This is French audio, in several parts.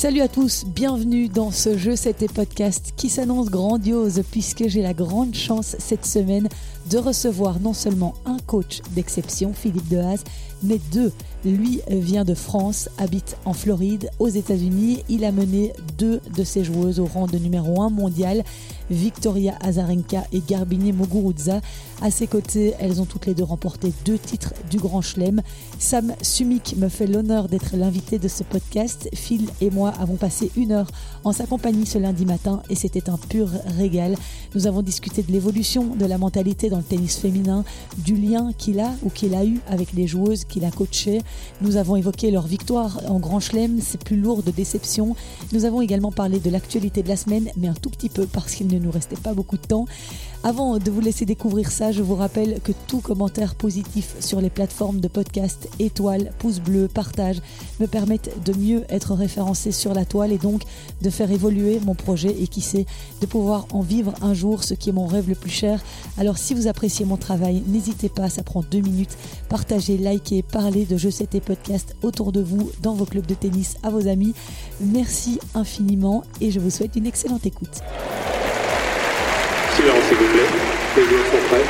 Salut à tous, bienvenue dans ce jeu C'était podcast qui s'annonce grandiose puisque j'ai la grande chance cette semaine de recevoir non seulement un coach d'exception, Philippe Dehaze, mais deux. Lui vient de France, habite en Floride, aux États-Unis. Il a mené deux de ses joueuses au rang de numéro 1 mondial Victoria Azarenka et Garbine Muguruza. À ses côtés, elles ont toutes les deux remporté deux titres du Grand Chelem. Sam Sumik me fait l'honneur d'être l'invité de ce podcast. Phil et moi avons passé une heure en sa compagnie ce lundi matin et c'était un pur régal. Nous avons discuté de l'évolution de la mentalité dans tennis féminin, du lien qu'il a ou qu'il a eu avec les joueuses qu'il a coachées. Nous avons évoqué leur victoire en Grand Chelem, c'est plus lourd de déception. Nous avons également parlé de l'actualité de la semaine, mais un tout petit peu parce qu'il ne nous restait pas beaucoup de temps. Avant de vous laisser découvrir ça, je vous rappelle que tout commentaire positif sur les plateformes de podcast, étoiles, pouces bleus, partage, me permettent de mieux être référencé sur la toile et donc de faire évoluer mon projet et qui sait, de pouvoir en vivre un jour, ce qui est mon rêve le plus cher. Alors si vous appréciez mon travail, n'hésitez pas, ça prend deux minutes. Partagez, likez, parlez de Jeux et Podcast autour de vous, dans vos clubs de tennis, à vos amis. Merci infiniment et je vous souhaite une excellente écoute. Silence, s'il vous plaît. Les joueurs sont prêts.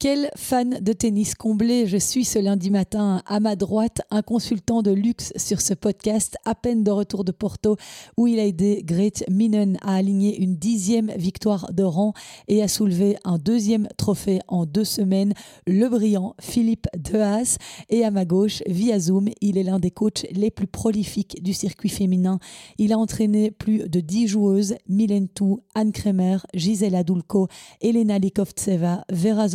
Quel fan de tennis comblé je suis ce lundi matin. À ma droite, un consultant de luxe sur ce podcast, à peine de retour de Porto, où il a aidé Great Minen à aligner une dixième victoire de rang et à soulever un deuxième trophée en deux semaines, le brillant Philippe Dehaas. Et à ma gauche, via Zoom, il est l'un des coachs les plus prolifiques du circuit féminin. Il a entraîné plus de dix joueuses, Milen Tou, Anne Kremer, Gisela Dulko, Elena Likovtseva, Vera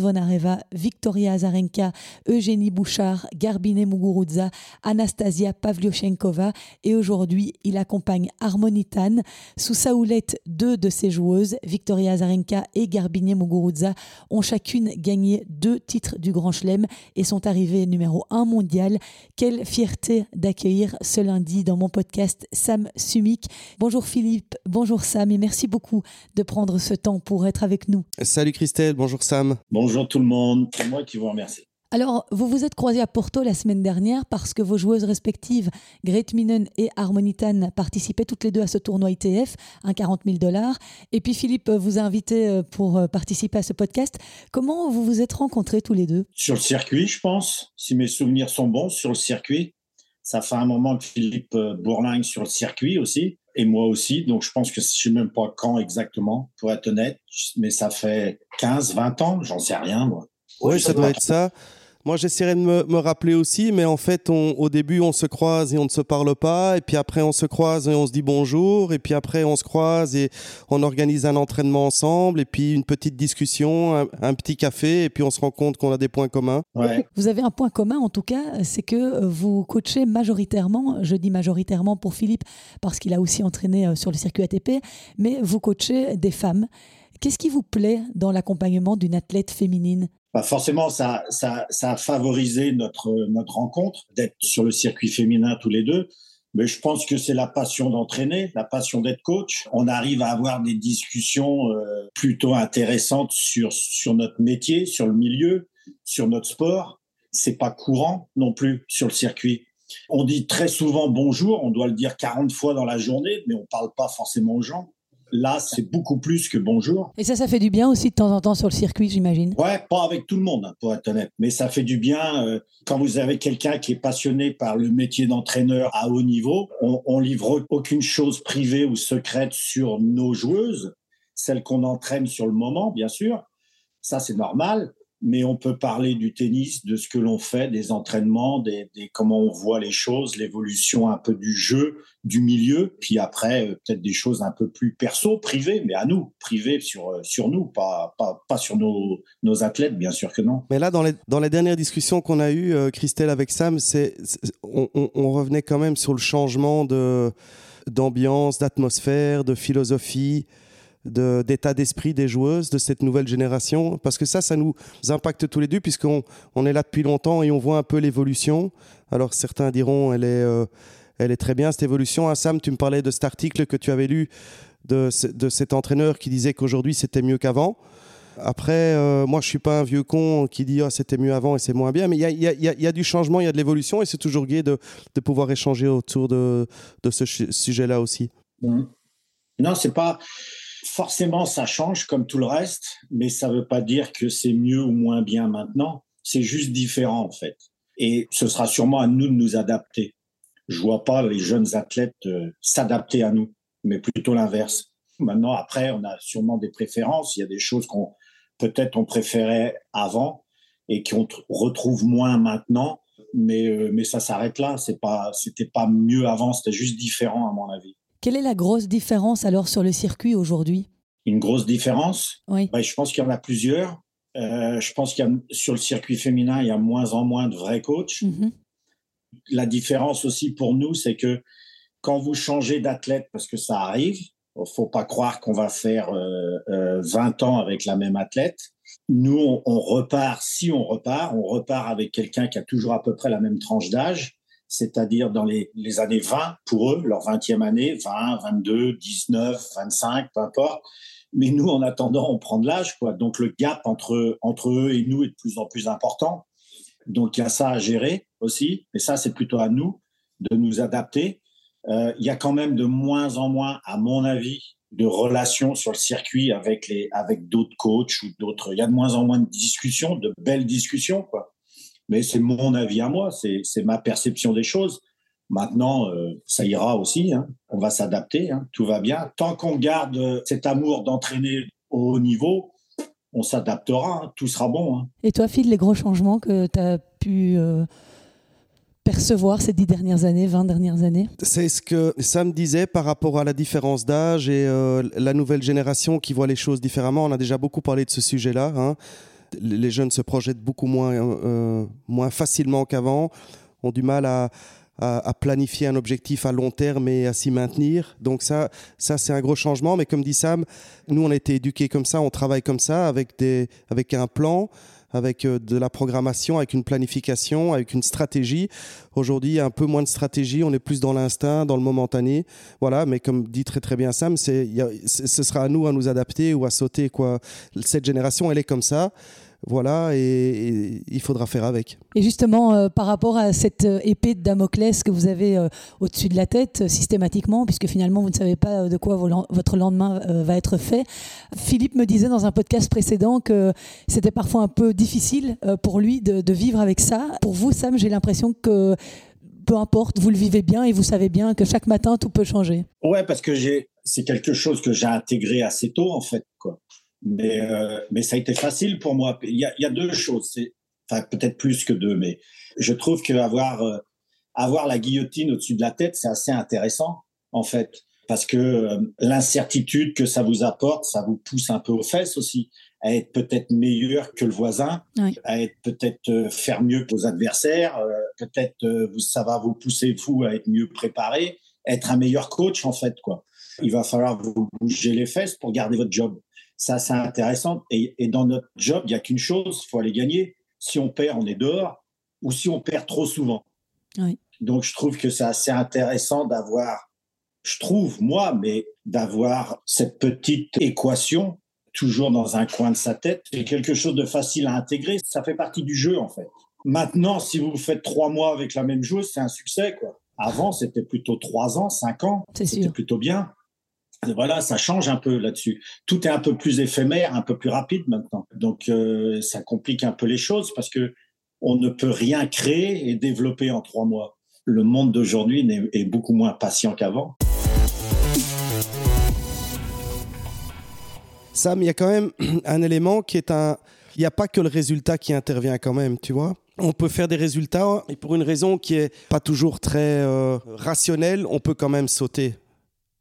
Victoria Azarenka, Eugénie Bouchard, Garbine Muguruza, Anastasia Pavlyuchenkova et aujourd'hui il accompagne Harmonitan. Sous sa houlette, deux de ses joueuses, Victoria Azarenka et Garbine Muguruza, ont chacune gagné deux titres du Grand Chelem et sont arrivées numéro un mondial. Quelle fierté d'accueillir ce lundi dans mon podcast Sam Sumik. Bonjour Philippe, bonjour Sam et merci beaucoup de prendre ce temps pour être avec nous. Salut Christelle, bonjour Sam. Bonjour tout le monde, c'est moi qui vous remercie. Alors, vous vous êtes croisés à Porto la semaine dernière parce que vos joueuses respectives, Great Minen et Harmonitan, participaient toutes les deux à ce tournoi ITF, un 40 000 dollars. Et puis Philippe vous a invité euh, pour euh, participer à ce podcast. Comment vous vous êtes rencontrés tous les deux? Sur le circuit, je pense, si mes souvenirs sont bons, sur le circuit. Ça fait un moment que Philippe euh, bourlingue sur le circuit aussi, et moi aussi. Donc je pense que je ne sais même pas quand exactement, pour être honnête, mais ça fait 15, 20 ans, j'en sais rien moi. Oui, ça doit être ça. Moi, j'essaierai de me, rappeler aussi, mais en fait, au début, on se croise et on ne se parle pas, et puis après, on se croise et on se dit bonjour, et puis après, on se croise et on organise un entraînement ensemble, et puis une petite discussion, un, petit café, et puis on se rend compte qu'on a des points communs. Vous avez un point commun, en tout cas, c'est que vous coachez majoritairement, je dis majoritairement pour Philippe, parce qu'il a aussi entraîné euh, sur le circuit ATP, mais vous coachez des femmes. Qu'est-ce qui vous plaît dans l'accompagnement d'une athlète féminine? Bah forcément, ça, ça, ça, a favorisé notre, notre rencontre, d'être sur le circuit féminin tous les deux. Mais je pense que c'est la passion d'entraîner, la passion d'être coach. On arrive à avoir des discussions euh, plutôt intéressantes sur, sur notre métier, sur le milieu, sur notre sport. C'est pas courant non plus sur le circuit. On dit très souvent bonjour, on doit le dire 40 fois dans la journée, mais on parle pas forcément aux gens. Là, c'est beaucoup plus que bonjour. Et ça, ça fait du bien aussi de temps en temps sur le circuit, j'imagine. Ouais, pas avec tout le monde, hein, pour être honnête, mais ça fait du bien euh, quand vous avez quelqu'un qui est passionné par le métier d'entraîneur à haut niveau. On, on livre aucune chose privée ou secrète sur nos joueuses, celles qu'on entraîne sur le moment, bien sûr. Ça, c'est normal mais on peut parler du tennis, de ce que l'on fait, des entraînements, des, comment on voit les choses, l'évolution un peu du jeu, du milieu, puis après euh, peut-être des choses un peu plus perso, privées, mais à nous, privées sur, euh, sur nous, pas, pas, pas sur nos, nos, athlètes, bien sûr que non. Mais là, dans les, dans les dernières discussions qu'on a eues, euh, Christelle, avec Sam, c'est, on, on, revenait quand même sur le changement de, d'ambiance, d'atmosphère, de philosophie d'état d'esprit des joueuses de cette nouvelle génération Parce que ça, ça nous impacte tous les deux, puisqu'on on est là depuis longtemps et on voit un peu l'évolution. Alors certains diront, elle est, euh, elle est très bien, cette évolution. Ah, Sam, tu me parlais de cet article que tu avais lu de, de cet entraîneur qui disait qu'aujourd'hui, c'était mieux qu'avant. Après, euh, moi, je suis pas un vieux con qui dit oh, c'était mieux avant et c'est moins bien, mais il y a, y, y a, du changement, il y a de l'évolution et c'est toujours gai de, de, pouvoir échanger autour de, de ce sujet-là aussi. Mmh. Non, c'est pas forcément ça change comme tout le reste, mais ça veut pas dire que c'est mieux ou moins bien maintenant. C'est juste différent en fait. Et ce sera sûrement à nous de nous adapter. Je vois pas les jeunes athlètes euh, s'adapter à nous, mais plutôt l'inverse. Maintenant, après, on a sûrement des préférences. Il y a des choses qu'on peut-être on préférait avant et qu'on retrouve moins maintenant. Mais, euh, mais ça s'arrête là. C'est pas, c'était pas mieux avant. C'était juste différent à mon avis. Quelle est la grosse différence alors sur le circuit aujourd'hui? Une grosse différence? Oui. je pense qu'il y en a plusieurs. Euh, je pense qu'il y a sur le circuit féminin, il y a moins en moins de vrais coachs. Mhm. La différence aussi pour nous, c'est que quand vous changez d'athlète, parce que ça arrive, faut pas croire qu'on va faire euh, euh, 20 ans avec la même athlète. Nous, on, on, repart, si on repart, on repart avec quelqu'un qui a toujours à peu près la même tranche d'âge, c'est-à-dire dans les, années 20 pour eux, leur 20e année, 20, 22, 19, 25, peu importe. Mais nous, en attendant, on prend de l'âge, quoi. Donc le gap entre, entre eux et nous est de plus en plus important. Donc il y a ça à gérer aussi. Et ça, c'est plutôt à nous de nous adapter. Euh, il y a quand même de moins en moins, à mon avis, de relations sur le circuit avec les avec d'autres coachs ou d'autres. Il y a de moins en moins de discussions, de belles discussions, quoi. Mais c'est mon avis à moi, c'est c'est ma perception des choses. Maintenant, euh, ça ira aussi. Hein. On va s'adapter, hein. tout va bien. Tant qu'on garde cet amour d'entraîner au haut niveau, on s'adaptera, hein. tout sera bon. Hein. Et toi, Phil, les gros changements que tu as pu euh, percevoir ces dix dernières années, 20 dernières années? C'est ce que Sam disait par rapport à la différence d'âge et euh, la nouvelle génération qui voit les choses différemment. On a déjà beaucoup parlé de ce sujet-là. Hein. Les jeunes se projettent beaucoup moins, euh, moins facilement qu'avant, ont du mal à, planifier un objectif à long terme et à s'y maintenir. Donc ça, ça c'est un gros changement. Mais comme dit Sam, nous on a été éduqués comme ça, on travaille comme ça, avec, des, avec un plan avec euh, de la programmation, avec une planification, avec une stratégie. Aujourd'hui, il y a un peu moins de stratégie, on est plus dans l'instinct, dans le momentané. Voilà, mais comme dit très très bien Sam, c'est, ce sera à nous à nous adapter ou à sauter. Quoi. Cette génération, elle est comme ça voilà, et, et, il faudra faire avec. Et justement, euh, par rapport à cette euh, épée de Damoclès que vous avez euh, au-dessus de la tête, euh, systématiquement, puisque finalement vous ne savez pas de quoi votre lendemain va être fait, Philippe me disait dans un podcast précédent que c'était parfois un peu difficile pour lui de, de vivre avec ça. Pour vous, Sam, j'ai l'impression que peu importe, vous le vivez bien et vous savez bien que chaque matin tout peut changer. Ouais, parce que j'ai, c'est quelque chose que j'ai intégré assez tôt en fait. Quoi. Mais, euh, mais ça a été facile pour moi. Il y a, il y a deux choses, enfin peut-être plus que deux, mais je trouve qu'avoir euh, avoir la guillotine au-dessus de la tête, c'est assez intéressant en fait, parce que euh, l'incertitude que ça vous apporte, ça vous pousse un peu aux fesses aussi, à être peut-être meilleur que le voisin, oui. à être peut-être euh, faire mieux que vos adversaires, euh, peut-être euh, ça va vous pousser vous à être mieux préparé, être un meilleur coach en fait quoi. Il va falloir vous bouger les fesses pour garder votre job. Ça, c'est intéressant. Et, et, dans notre job, il n'y a qu'une chose, il faut aller gagner. Si on perd, on est dehors, ou si on perd trop souvent. Oui. Donc, je trouve que c'est assez intéressant d'avoir, je trouve, moi, mais d'avoir cette petite équation toujours dans un coin de sa tête. C'est quelque chose de facile à intégrer. Ça fait partie du jeu, en fait. Maintenant, si vous faites trois mois avec la même joueuse, c'est un succès, quoi. Avant, c'était plutôt trois ans, cinq ans. C'était plutôt bien. Voilà, ça change un peu là-dessus. Tout est un peu plus éphémère, un peu plus rapide maintenant. Donc, euh, ça complique un peu les choses parce que on ne peut rien créer et développer en trois mois. Le monde d'aujourd'hui est beaucoup moins patient qu'avant. Sam, il y a quand même un élément qui est un... Il n'y a pas que le résultat qui intervient quand même, tu vois. On peut faire des résultats et pour une raison qui est pas toujours très euh, rationnelle, on peut quand même sauter.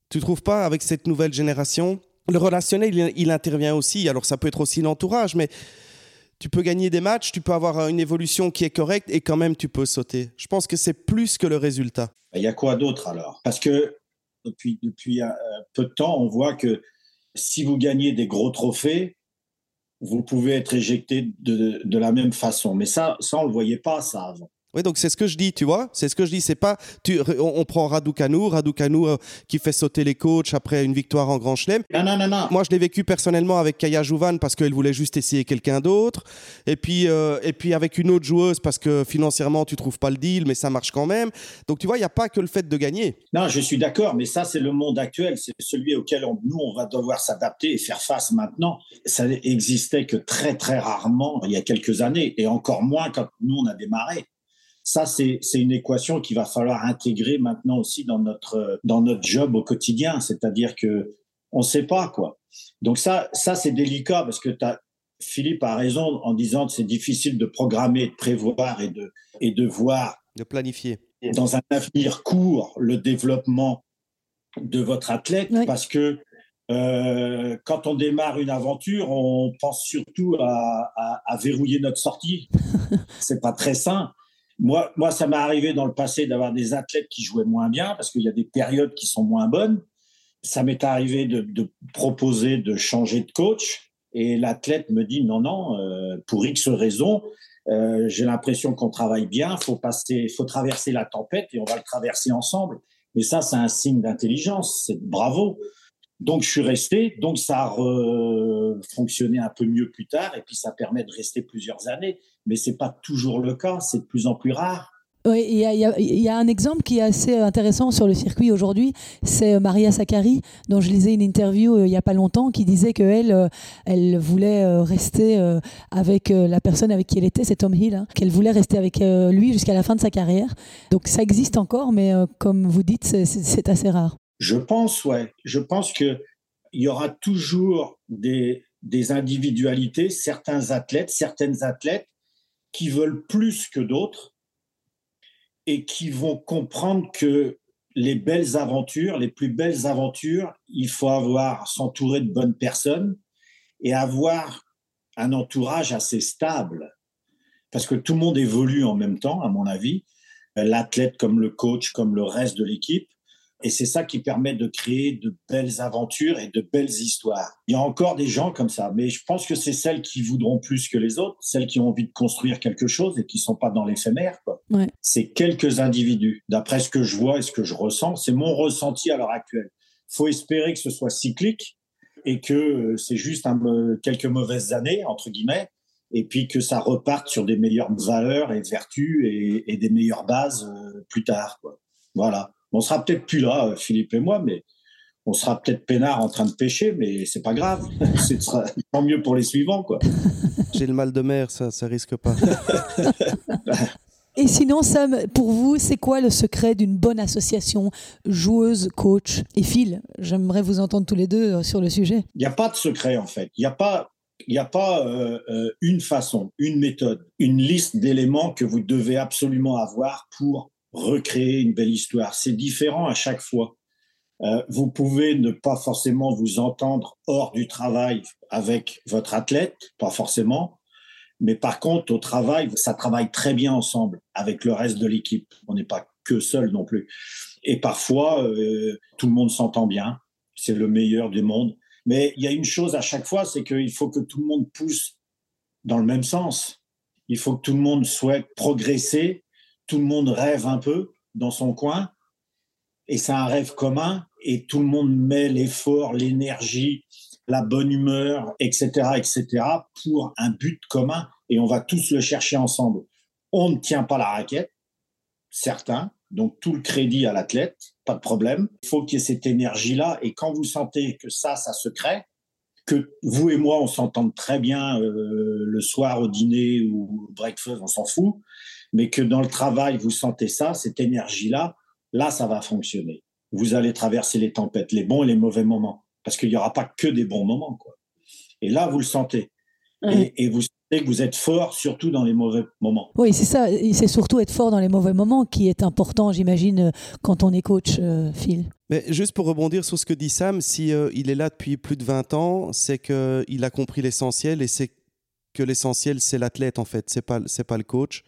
Tu trouves pas avec cette nouvelle génération Le relationnel, il, intervient aussi? Alors ça peut être aussi l'entourage, mais tu peux gagner des matchs, tu peux avoir une évolution qui est correcte et quand même tu peux sauter. Je pense que c'est plus que le résultat. Il y a quoi d'autre alors? Parce que depuis, depuis un peu de temps, on voit que si vous gagnez des gros trophées, vous pouvez être éjecté de, de la même façon. Mais ça, ça on ne le voyait pas, avant. Oui, donc c'est ce que je dis, tu vois. C'est ce que je dis. C'est pas, tu, on, prend Raducanu, Raducanu euh, qui fait sauter les coachs après une victoire en Grand Chelem. Non, non, non, non. Moi, je l'ai vécu personnellement avec Kaya Jouvan parce qu'elle voulait juste essayer quelqu'un d'autre. Et puis, euh, et puis avec une autre joueuse parce que financièrement, tu trouves pas le deal, mais ça marche quand même. Donc, tu vois, il n'y a pas que le fait de gagner. Non, je suis d'accord, mais ça, c'est le monde actuel. C'est celui auquel nous, on va devoir s'adapter et faire face maintenant. Ça n'existait que très, très rarement il y a quelques années et encore moins quand nous, on a démarré. Ça, c'est une équation qu'il va falloir intégrer maintenant aussi dans notre, dans notre job au quotidien. C'est-à-dire que on ne sait pas, quoi. Donc ça, ça c'est délicat parce que as, Philippe a raison en disant que c'est difficile de programmer, de prévoir et de, et de voir. De planifier. Dans un avenir court, le développement de votre athlète parce que euh, quand on démarre une aventure, on pense surtout à, à, à verrouiller notre sortie. c'est pas très sain. Moi, moi, ça m'est arrivé dans le passé d'avoir des athlètes qui jouaient moins bien parce qu'il y a des périodes qui sont moins bonnes. Ça m'est arrivé de, de, proposer de changer de coach et l'athlète me dit non, non, euh, pour X raisons, euh, j'ai l'impression qu'on travaille bien, faut passer, faut traverser la tempête et on va le traverser ensemble. Mais ça, c'est un signe d'intelligence, c'est bravo. Donc je suis resté, donc ça a fonctionné un peu mieux plus tard, et puis ça permet de rester plusieurs années. Mais c'est pas toujours le cas, c'est de plus en plus rare. Oui, il y, y, a un exemple qui est assez intéressant sur le circuit aujourd'hui, c'est euh, Maria Sakkari, dont je lisais une interview euh, il n'y a pas longtemps, qui disait qu'elle euh, elle voulait rester avec la personne avec qui elle était, c'est Tom Hill, hein, qu'elle voulait rester avec lui jusqu'à la fin de sa carrière. Donc ça existe encore, mais comme vous dites, c'est assez rare. Je pense, ouais. Je pense qu'il y aura toujours des, des individualités, certains athlètes, certaines athlètes qui veulent plus que d'autres et qui vont comprendre que les belles aventures, les plus belles aventures, il faut avoir s'entourer de bonnes personnes et avoir un entourage assez stable. Parce que tout le monde évolue en même temps, à mon avis, l'athlète comme le coach, comme le reste de l'équipe. Et c'est ça qui permet de créer de belles aventures et de belles histoires. Il y a encore des gens comme ça, mais je pense que c'est celles qui voudront plus que les autres, celles qui ont envie de construire quelque chose et qui sont pas dans l'éphémère. Ouais. C'est quelques individus. D'après ce que je vois et ce que je ressens, c'est mon ressenti à l'heure actuelle. Faut espérer que ce soit cyclique et que euh, c'est juste un, quelques mauvaises années entre guillemets et puis que ça reparte sur des meilleures valeurs et vertus et, et des meilleures bases euh, plus tard. Quoi. Voilà. On sera peut-être plus là, euh, Philippe et moi, mais on sera peut-être peinard en train de pêcher, mais c'est pas grave. c'est tant mieux pour les suivants, quoi. J'ai le mal de mer, ça, ça risque pas. Et sinon, Sam, pour vous, c'est quoi le secret d'une bonne association joueuse, coach et fil J'aimerais vous entendre tous les deux euh, sur le sujet. Il n'y a pas de secret, en fait. Il n'y a pas, il n'y a pas euh, une façon, une méthode, une liste d'éléments que vous devez absolument avoir pour recréer une belle histoire. C'est différent à chaque fois. Euh, vous pouvez ne pas forcément vous entendre hors du travail avec votre athlète, pas forcément, mais par contre au travail, ça travaille très bien ensemble avec le reste de l'équipe. On n'est pas que seul non plus. Et parfois, euh, tout le monde s'entend bien. C'est le meilleur du monde. Mais il y a une chose à chaque fois, c'est qu'il faut que tout le monde pousse dans le même sens. Il faut que tout le monde souhaite progresser tout le monde rêve un peu dans son coin, et c'est un rêve commun, et tout le monde met l'effort, l'énergie, la bonne humeur, etc., etc., pour un but commun, et on va tous le chercher ensemble. On ne tient pas la raquette, certains, donc tout le crédit à l'athlète, pas de problème. Il faut qu'il y ait cette énergie-là, et quand vous sentez que ça, ça se crée, que vous et moi, on s'entende très bien euh, le soir au dîner ou au breakfast, on s'en fout, mais que dans le travail, vous sentez ça, cette énergie-là, là, ça va fonctionner. Vous allez traverser les tempêtes, les bons et les mauvais moments, parce qu'il n'y aura pas que des bons moments. Quoi. Et là, vous le sentez. Et, vous sentez que vous êtes fort, surtout dans les mauvais moments. Oui, c'est ça. C'est surtout être fort dans les mauvais moments qui est important, j'imagine, quand on est coach, euh, Phil. Mais juste pour rebondir sur ce que dit Sam, si euh, il est là depuis plus de 20 ans, c'est qu'il a compris l'essentiel et c'est que l'essentiel, c'est l'athlète, en fait. C'est pas, c'est pas le coach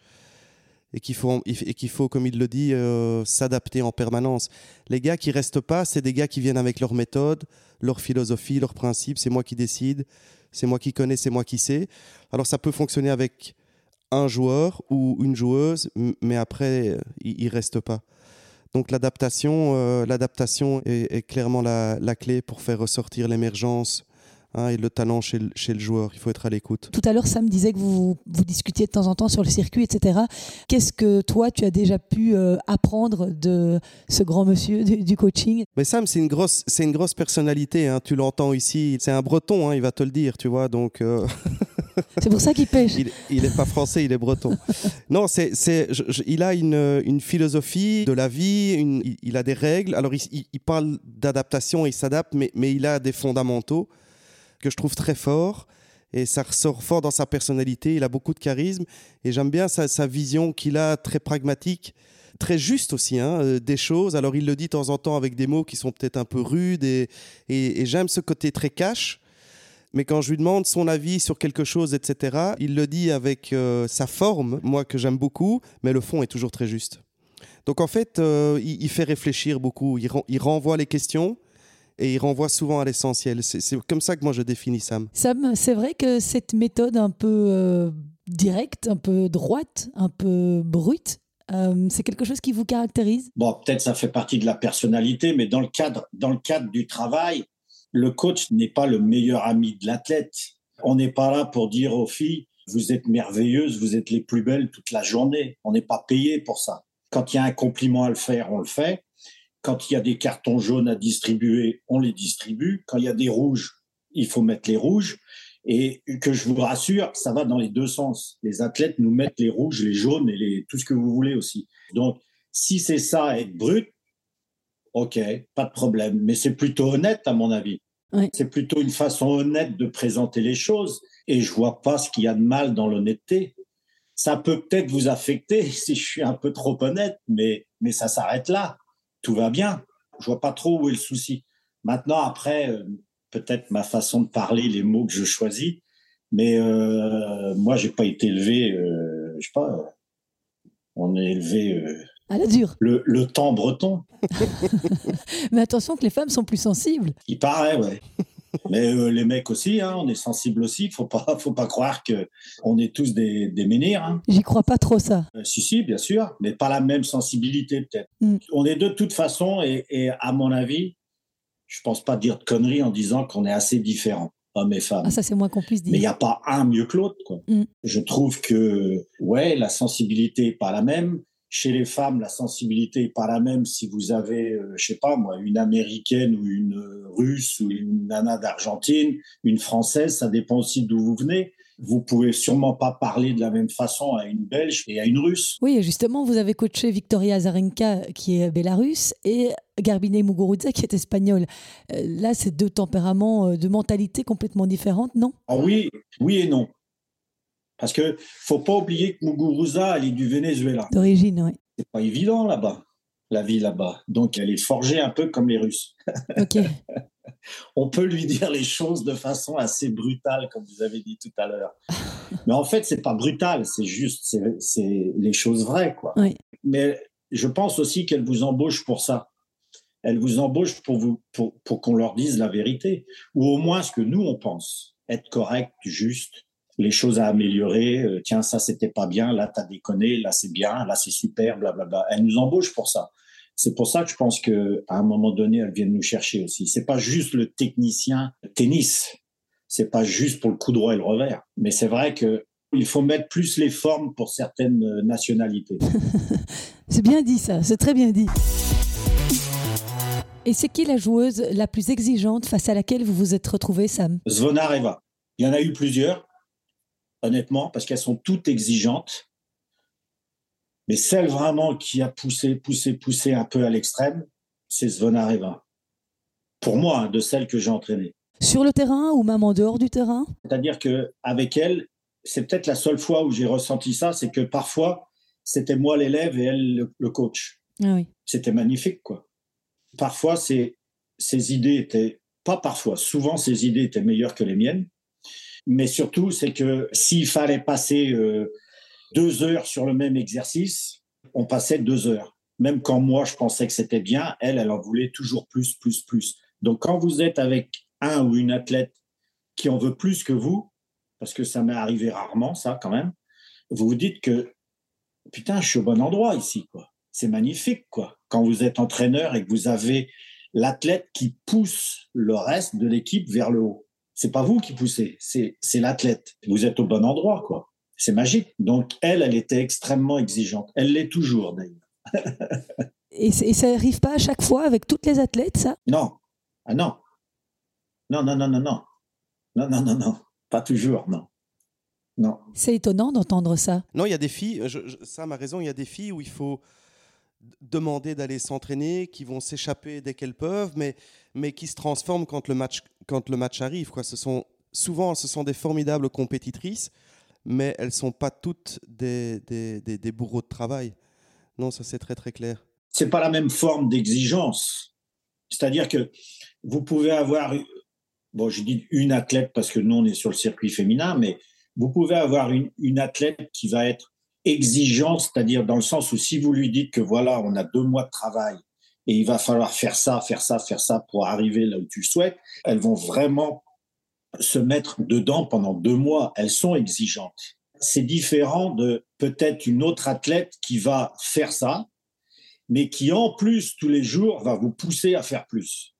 et qu'il faut, et qu'il faut, comme il le dit, euh, s'adapter en permanence. Les gars qui restent pas, c'est des gars qui viennent avec leur méthode, leur philosophie, leurs principes. C'est moi qui décide, c'est moi qui connais, c'est moi qui sais. Alors ça peut fonctionner avec un joueur ou une joueuse, mais après, euh, il, ne reste pas. Donc l'adaptation, euh, l'adaptation est, clairement la, clé pour faire ressortir l'émergence hein, et le talent chez le, chez le, joueur. Il faut être à l'écoute. Tout à l'heure, Sam disait que vous, vous discutiez de temps en temps sur le circuit, etc. Qu'est-ce que toi, tu as déjà pu euh, apprendre de ce grand monsieur du, coaching? Mais Sam, c'est une grosse, c'est une grosse personnalité. Hein. Tu l'entends ici. C'est un Breton, hein, il va te le dire, tu vois. Donc. C'est pour ça qu'il pêche. Il n'est pas français, il est breton. non, c'est, il a une, une, philosophie de la vie, une, il, a des règles. Alors, il, il parle d'adaptation, il s'adapte, mais, mais il a des fondamentaux que je trouve très forts. Et ça ressort fort dans sa personnalité. Il a beaucoup de charisme. Et j'aime bien sa, vision qu'il a, très pragmatique très juste aussi hein, euh, des choses. Alors il le dit de temps en temps avec des mots qui sont peut-être un peu rudes et j'aime ce côté très cash mais quand je lui demande son avis sur quelque chose, etc., il le dit avec euh, sa forme, moi que j'aime beaucoup, mais le fond est toujours très juste. Donc en fait, euh, il, fait réfléchir beaucoup, il, renvoie les questions et il renvoie souvent à l'essentiel. C'est comme ça que moi je définis Sam. Sam, c'est vrai que cette méthode un peu euh, directe, un peu droite, un peu brute, c'est quelque chose qui vous caractérise? Bon, peut-être ça fait partie de la personnalité, mais dans le cadre, dans le cadre du travail, le coach n'est pas le meilleur ami de l'athlète. On n'est pas là pour dire aux filles, vous êtes merveilleuses, vous êtes les plus belles toute la journée. On n'est pas payé pour ça. Quand il y a un compliment à le faire, on le fait. Quand il y a des cartons jaunes à distribuer, on les distribue. Quand il y a des rouges, il faut mettre les rouges. Et que je vous rassure, ça va dans les deux sens. Les athlètes nous mettent les rouges, les jaunes et les, tout ce que vous voulez aussi. Donc, si c'est ça, être brut, ok, pas de problème. Mais c'est plutôt honnête, à mon avis. C'est plutôt une façon honnête de présenter les choses. Et je vois pas ce qu'il y a de mal dans l'honnêteté. Ça peut peut-être vous affecter si je suis un peu trop honnête, mais, mais ça s'arrête là. Tout va bien. Je vois pas trop où est le souci. Maintenant, après, euh, peut-être ma façon de parler, les mots que je choisis, mais euh, moi, j'ai pas été élevé, euh, je sais pas, on est élevé euh, à la dure. Le, temps breton. Mais attention que les femmes sont plus sensibles. Il paraît, ouais. Mais euh, les mecs aussi, hein, on est sensibles aussi. Faut pas, faut pas croire que on est tous des, des menhirs. Hein. J'y crois pas trop ça. Euh, si, si, bien sûr, mais pas la même sensibilité peut-être. Mm. On est de toute façon, et, et, à mon avis, je pense pas dire de conneries en disant qu'on est assez différents hommes et femmes. Ah, ça c'est moins qu'on puisse dire. Mais il n'y a pas un mieux que l'autre. Mm. Je trouve que ouais, la sensibilité n'est pas la même. Chez les femmes, la sensibilité n'est pas la même si vous avez, euh, je sais pas moi, une américaine ou une euh, russe ou une nana d'Argentine, une française, ça dépend aussi d'où vous venez. Vous pouvez sûrement pas parler de la même façon à une Belge et à une Russe. Oui, justement, vous avez coaché Victoria Azarenka, qui est bélarusse, et Garbine Muguruza, qui est espagnole. Euh, là, c'est deux tempéraments, de mentalités complètement différentes, non? Ah Oui, oui et non. Parce que faut pas oublier que Muguruza, elle est du Venezuela. D'origine, oui. C'est pas évident là-bas, la vie là-bas. Donc elle est forgée un peu comme les Russes. Ok. On peut lui dire les choses de façon assez brutale, comme vous avez dit tout à l'heure. Mais en fait, c'est pas brutal, c'est juste, c'est les choses vraies, quoi. Oui. Mais je pense aussi qu'elle vous embauche pour ça. Elle vous embauche pour, vous, pour, pour qu'on leur dise la vérité, ou au moins ce que nous, on pense, être correct, juste, les choses à améliorer. Euh, tiens, ça c'était pas bien, là t'as déconné, là c'est bien, là c'est super, blablabla. Elle nous embauche pour ça. C'est pour ça que je pense que à un moment donné, elle vient nous chercher aussi. C'est pas juste le technicien tennis, c'est pas juste pour le coup droit et le revers, mais c'est vrai que il faut mettre plus les formes pour certaines nationalités. c'est bien dit ça, c'est très bien dit. Et c'est qui la joueuse la plus exigeante face à laquelle vous vous êtes retrouvé, Sam? Zvonareva. Il y en a eu plusieurs honnêtement, parce qu'elles sont toutes exigeantes. Mais celle vraiment qui a poussé, poussé, poussé un peu à l'extrême, c'est Svonareva. Pour moi, hein, de celles que j'ai entraînées. Sur le terrain ou même en dehors du terrain? C'est-à-dire que avec elle, c'est peut-être la seule fois où j'ai ressenti ça, c'est que parfois, c'était moi l'élève et elle le, coach. Ah oui. C'était magnifique, quoi. Parfois, ses, ses idées étaient, pas parfois, souvent ses idées étaient meilleures que les miennes. Mais surtout, c'est que s'il fallait passer euh, deux heures sur le même exercice, on passait deux heures. Même quand moi, je pensais que c'était bien, elle, elle en voulait toujours plus, plus, plus. Donc, quand vous êtes avec un ou une athlète qui en veut plus que vous, parce que ça m'est arrivé rarement, ça, quand même, vous vous dites que putain, je suis au bon endroit ici, quoi. C'est magnifique, quoi. Quand vous êtes entraîneur et que vous avez l'athlète qui pousse le reste de l'équipe vers le haut. C'est pas vous qui poussez, c'est l'athlète. Vous êtes au bon endroit, quoi. C'est magique. Donc, elle, elle était extrêmement exigeante. Elle l'est toujours, d'ailleurs. et, et, ça n'arrive pas à chaque fois avec toutes les athlètes, ça? Non. Ah non. Non, non, non, non, non. Non, non, non, non. Pas toujours, non. Non. C'est étonnant d'entendre ça. Non, il y a des filles, je, ça m'a raison, il y a des filles où il faut demander d'aller s'entraîner, qui vont s'échapper dès qu'elles peuvent, mais, mais qui se transforment quand le match, quand le match arrive. Quoi. Ce sont, souvent, ce sont des formidables compétitrices, mais elles ne sont pas toutes des, des, des, bourreaux de travail. Non, ça c'est très très clair. C'est pas la même forme d'exigence. C'est-à-dire que vous pouvez avoir, bon, je dis une athlète parce que nous on est sur le circuit féminin, mais vous pouvez avoir une, une athlète qui va être exigeante, c'est-à-dire dans le sens où si vous lui dites que voilà, on a deux mois de travail et il va falloir faire ça, faire ça, faire ça pour arriver là où tu souhaites, elles vont vraiment se mettre dedans pendant deux mois. Elles sont exigeantes. C'est différent de peut-être une autre athlète qui va faire ça, mais qui en plus tous les jours va vous pousser à faire plus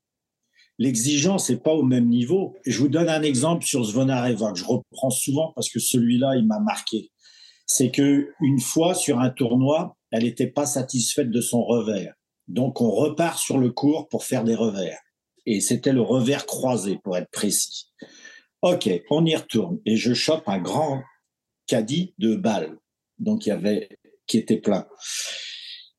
l'exigence n'est pas au même niveau. je vous donne un exemple sur Zvonareva que je reprends souvent parce que celui-là, il m'a marqué. C'est que une fois sur un tournoi, elle n'était pas satisfaite de son revers. Donc on repart sur le cours pour faire des revers. Et c'était le revers croisé pour être précis. Ok, on y retourne et je chope un grand caddie de balles. Donc il y avait qui était plein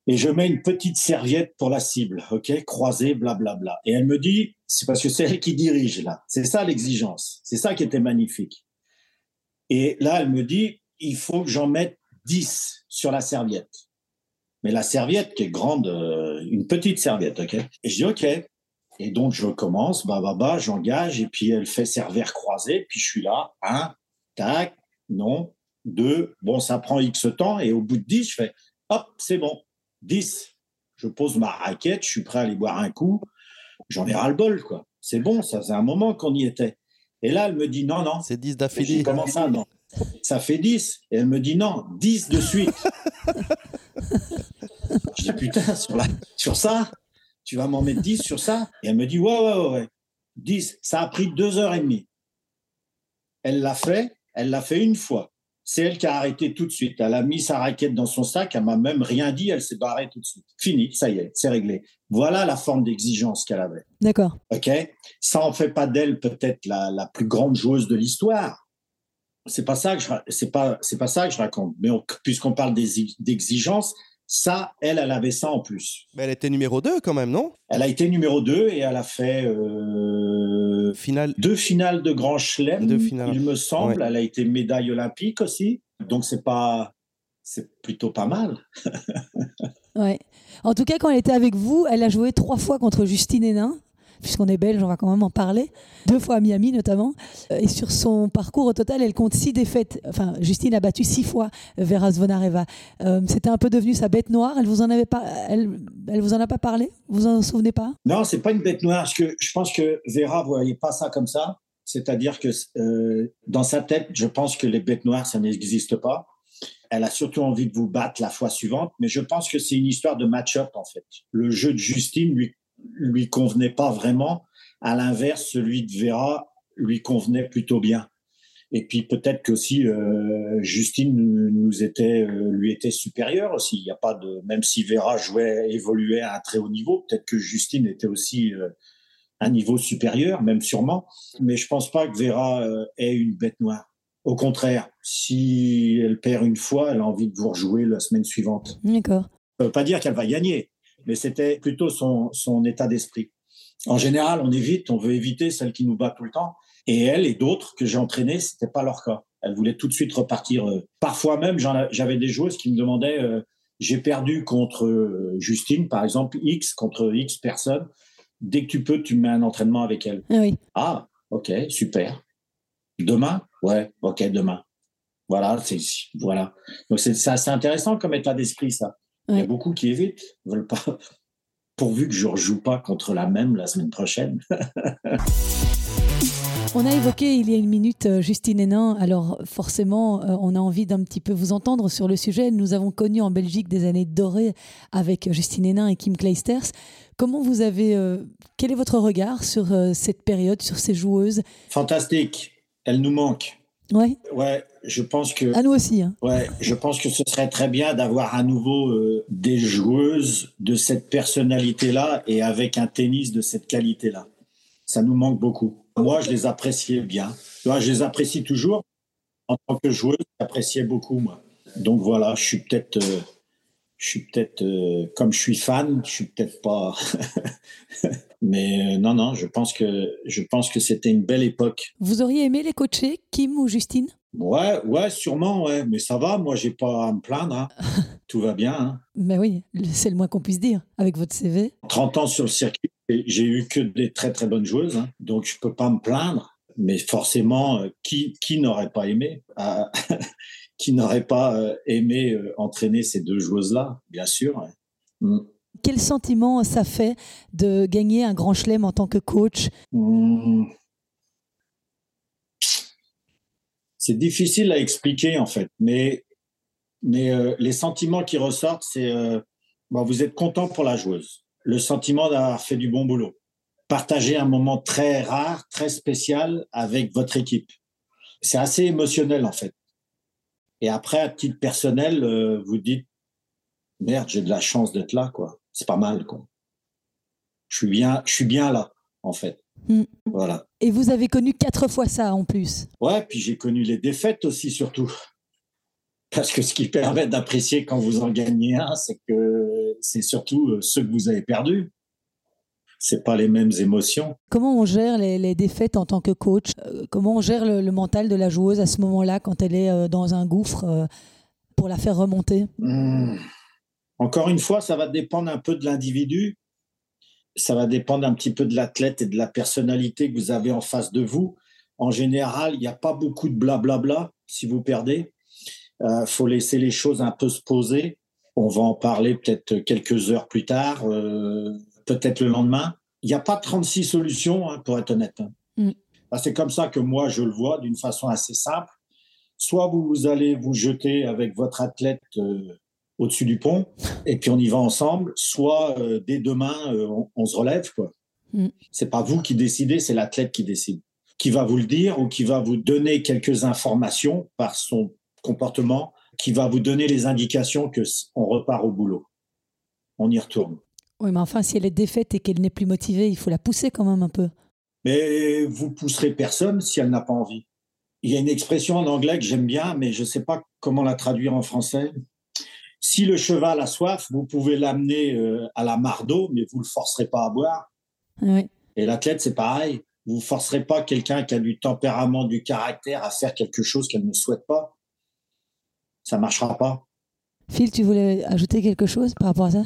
et je mets une petite serviette pour la cible, ok, croisée, blablabla. Et elle me dit, c'est parce que c'est elle qui dirige là. C'est ça l'exigence. C'est ça qui était magnifique. Et là, elle me dit, il faut que j'en mette 10 sur la serviette. Mais la serviette qui est grande, euh, une petite serviette, ok? Et je dis ok. Et donc je commence, bah bah bah, j'engage et puis elle fait servère croisé, puis je suis là, un, tac, non, deux, bon ça prend X temps et au bout de 10, je fais hop, c'est bon, 10. Je pose ma raquette, je suis prêt à aller boire un coup. J'en ai ras le bol, quoi. C'est bon, ça faisait un moment qu'on y était. Et là, elle me dit non, non. C'est 10 d'affilée. Comment ça, non Ça fait 10. Et elle me dit non, 10 de suite. je dis putain, sur, la... sur ça, tu vas m'en mettre 10 sur ça Et elle me dit ouais, ouais, ouais, ouais. 10. Ça a pris deux heures et demie. Elle l'a fait, elle l'a fait une fois. C'est elle qui a arrêté tout de suite. Elle a mis sa raquette dans son sac, elle m'a même rien dit, elle s'est barrée tout de suite. Fini, ça y est, c'est réglé. Voilà la forme d'exigence qu'elle avait. D'accord. OK? Ça en fait pas d'elle peut-être la, plus grande joueuse de l'histoire. C'est pas ça que je c'est pas c'est pas ça que je raconte. Mais puisqu'on parle d'exigence, ça, elle, elle avait ça en plus. Mais elle était numéro 2 quand même, non? Elle a été numéro 2 et elle a fait euh, deux finales de Grand Chelem, il me semble. Elle a été médaille olympique aussi. Donc, c'est pas. C'est plutôt pas mal. ouais. En tout cas, quand elle était avec vous, elle a joué trois fois contre Justine Hénin puisqu'on est belge, on va quand même en parler, deux fois à Miami notamment. Euh, et sur son parcours au total, elle compte six défaites. Enfin, Justine a battu six fois Vera Zvonareva. Euh, c'était un peu devenu sa bête noire. Elle vous en elle, vous en a pas parlé? Vous en souvenez pas? Non, c'est pas une bête noire. Je pense que Vera voyait pas ça comme ça. C'est-à-dire que euh, dans sa tête, je pense que les bêtes noires, ça n'existe pas. Elle a surtout envie de vous battre la fois suivante, mais je pense que c'est une histoire de match-up en fait. Le jeu de Justine lui lui convenait pas vraiment. À l'inverse, celui de Vera lui convenait plutôt bien. Et puis peut-être que aussi euh, Justine nous était euh, lui était supérieure aussi. Il a pas de même si Vera jouait évoluait à un très haut niveau, peut-être que Justine était aussi euh, un niveau supérieur, même sûrement. Mais je pense pas que Vera ait une bête noire. Au contraire, si elle perd une fois, elle a envie de vous rejouer la semaine suivante. D'accord. Ça veut pas dire qu'elle va gagner, mais c'était plutôt son, son état d'esprit. En général, on évite, on veut éviter celles qui nous battent tout le temps. Et elle et d'autres que j'ai entraînées, c'était pas leur cas. Elles voulaient tout de suite repartir. Euh. Parfois même, j'avais des joueuses qui me demandaient, euh, j'ai perdu contre euh, Justine, par exemple, X, contre X personnes. Dès que tu peux, tu mets un entraînement avec elle. Ah, oui. ah ok, super. Demain? Ouais, ok, demain. Voilà, c'est voilà. Donc c'est assez intéressant comme état d'esprit ça. Il y a beaucoup qui évitent, veulent pas, pourvu que je ne rejoue pas contre la même la semaine prochaine. On a évoqué il y a une minute euh, Justine Hénin, alors forcément euh, on a envie d'un petit peu vous entendre sur le sujet. Nous avons connu en Belgique des années dorées avec Justine Hénin et Kim Kleisters. Comment vous avez, euh, quel est votre regard sur cette période, sur ces joueuses? Fantastique, elles nous manquent. Ouais. Ouais, je pense que. À nous aussi. Hein. Ouais, je pense que ce serait très bien d'avoir à nouveau des joueuses de cette personnalité-là et avec un tennis de cette qualité-là. Ça nous manque beaucoup. Moi, je les appréciais bien. Moi, je les apprécie toujours. En tant que joueuse, j'appréciais beaucoup, moi. Donc voilà, je suis peut-être, euh, je suis peut-être, euh, comme je suis fan, je suis peut-être pas. Mais euh, non, non, je pense que je pense que c'était une belle époque. Vous auriez aimé les coacher, Kim ou Justine? Ouais, ouais, sûrement, ouais. Mais ça va, moi, j'ai pas à me plaindre. Hein. Tout va bien. Hein. Ben oui, c'est le moins qu'on puisse dire avec votre CV. 30 ans sur le circuit, j'ai eu que des très très bonnes joueuses, hein. donc je peux pas me plaindre. Mais forcément, euh, qui, qui n'aurait pas aimé? Ah, Qui n'aurait pas euh, aimé euh, entraîner ces deux joueuses-là Bien sûr. Mm. Quel sentiment ça fait de gagner un grand chelem en tant que coach? Mm. C'est difficile à expliquer en fait, mais, mais les sentiments qui ressortent, c'est vous êtes content pour la joueuse le sentiment d'avoir fait du bon boulot. Partager un moment très rare, très spécial avec votre équipe. C'est assez émotionnel en fait. Et après, à titre personnel, euh, vous dites merde, j'ai de la chance d'être là, quoi. C'est pas mal, quoi. Je suis bien, je suis bien là, en fait. Hmm. Voilà. Et vous avez connu quatre fois ça en plus. Ouais, puis j'ai connu les défaites aussi, surtout. Parce que ce qui permet d'apprécier quand vous en gagnez un, c'est que c'est surtout euh, ceux que vous avez perdus. C'est pas les mêmes émotions. Comment on gère les, défaites en tant que coach? Euh, Comment on gère le, mental de la joueuse à ce moment-là quand elle est euh, dans un gouffre pour la faire remonter? Hmm. Encore une fois, ça va dépendre un peu de l'individu. Ça va dépendre un petit peu de l'athlète et de la personnalité que vous avez en face de vous. En général, il n'y a pas beaucoup de blablabla si vous perdez il euh, faut laisser les choses un peu se poser. On va en parler peut-être quelques heures plus tard, euh, peut-être le lendemain. Il n'y a pas 36 solutions, hein, pour être honnête. Mm. C'est comme ça que moi, je le vois d'une façon assez simple. Soit vous allez vous jeter avec votre athlète euh, au-dessus du pont, et puis on y va ensemble, soit dès demain, on, se relève. quoi. Mm. C'est pas vous qui décidez, c'est l'athlète qui décide, qui va vous le dire ou qui va vous donner quelques informations par son comportement qui va vous donner les indications que on repart au boulot. On y retourne. Oui, mais enfin, si elle est défaite et qu'elle n'est plus motivée, il faut la pousser quand même un peu. Mais vous pousserez personne si elle n'a pas envie. Il y a une expression en anglais que j'aime bien, mais je ne sais pas comment la traduire en français. Si le cheval a soif, vous pouvez l'amener euh, à la mare d'eau, mais vous ne le forcerez pas à boire. Et l'athlète, c'est pareil. Vous ne forcerez pas quelqu'un qui a du tempérament, du caractère à faire quelque chose qu'elle ne souhaite pas ça marchera pas. Phil, tu voulais ajouter quelque chose par rapport à ça?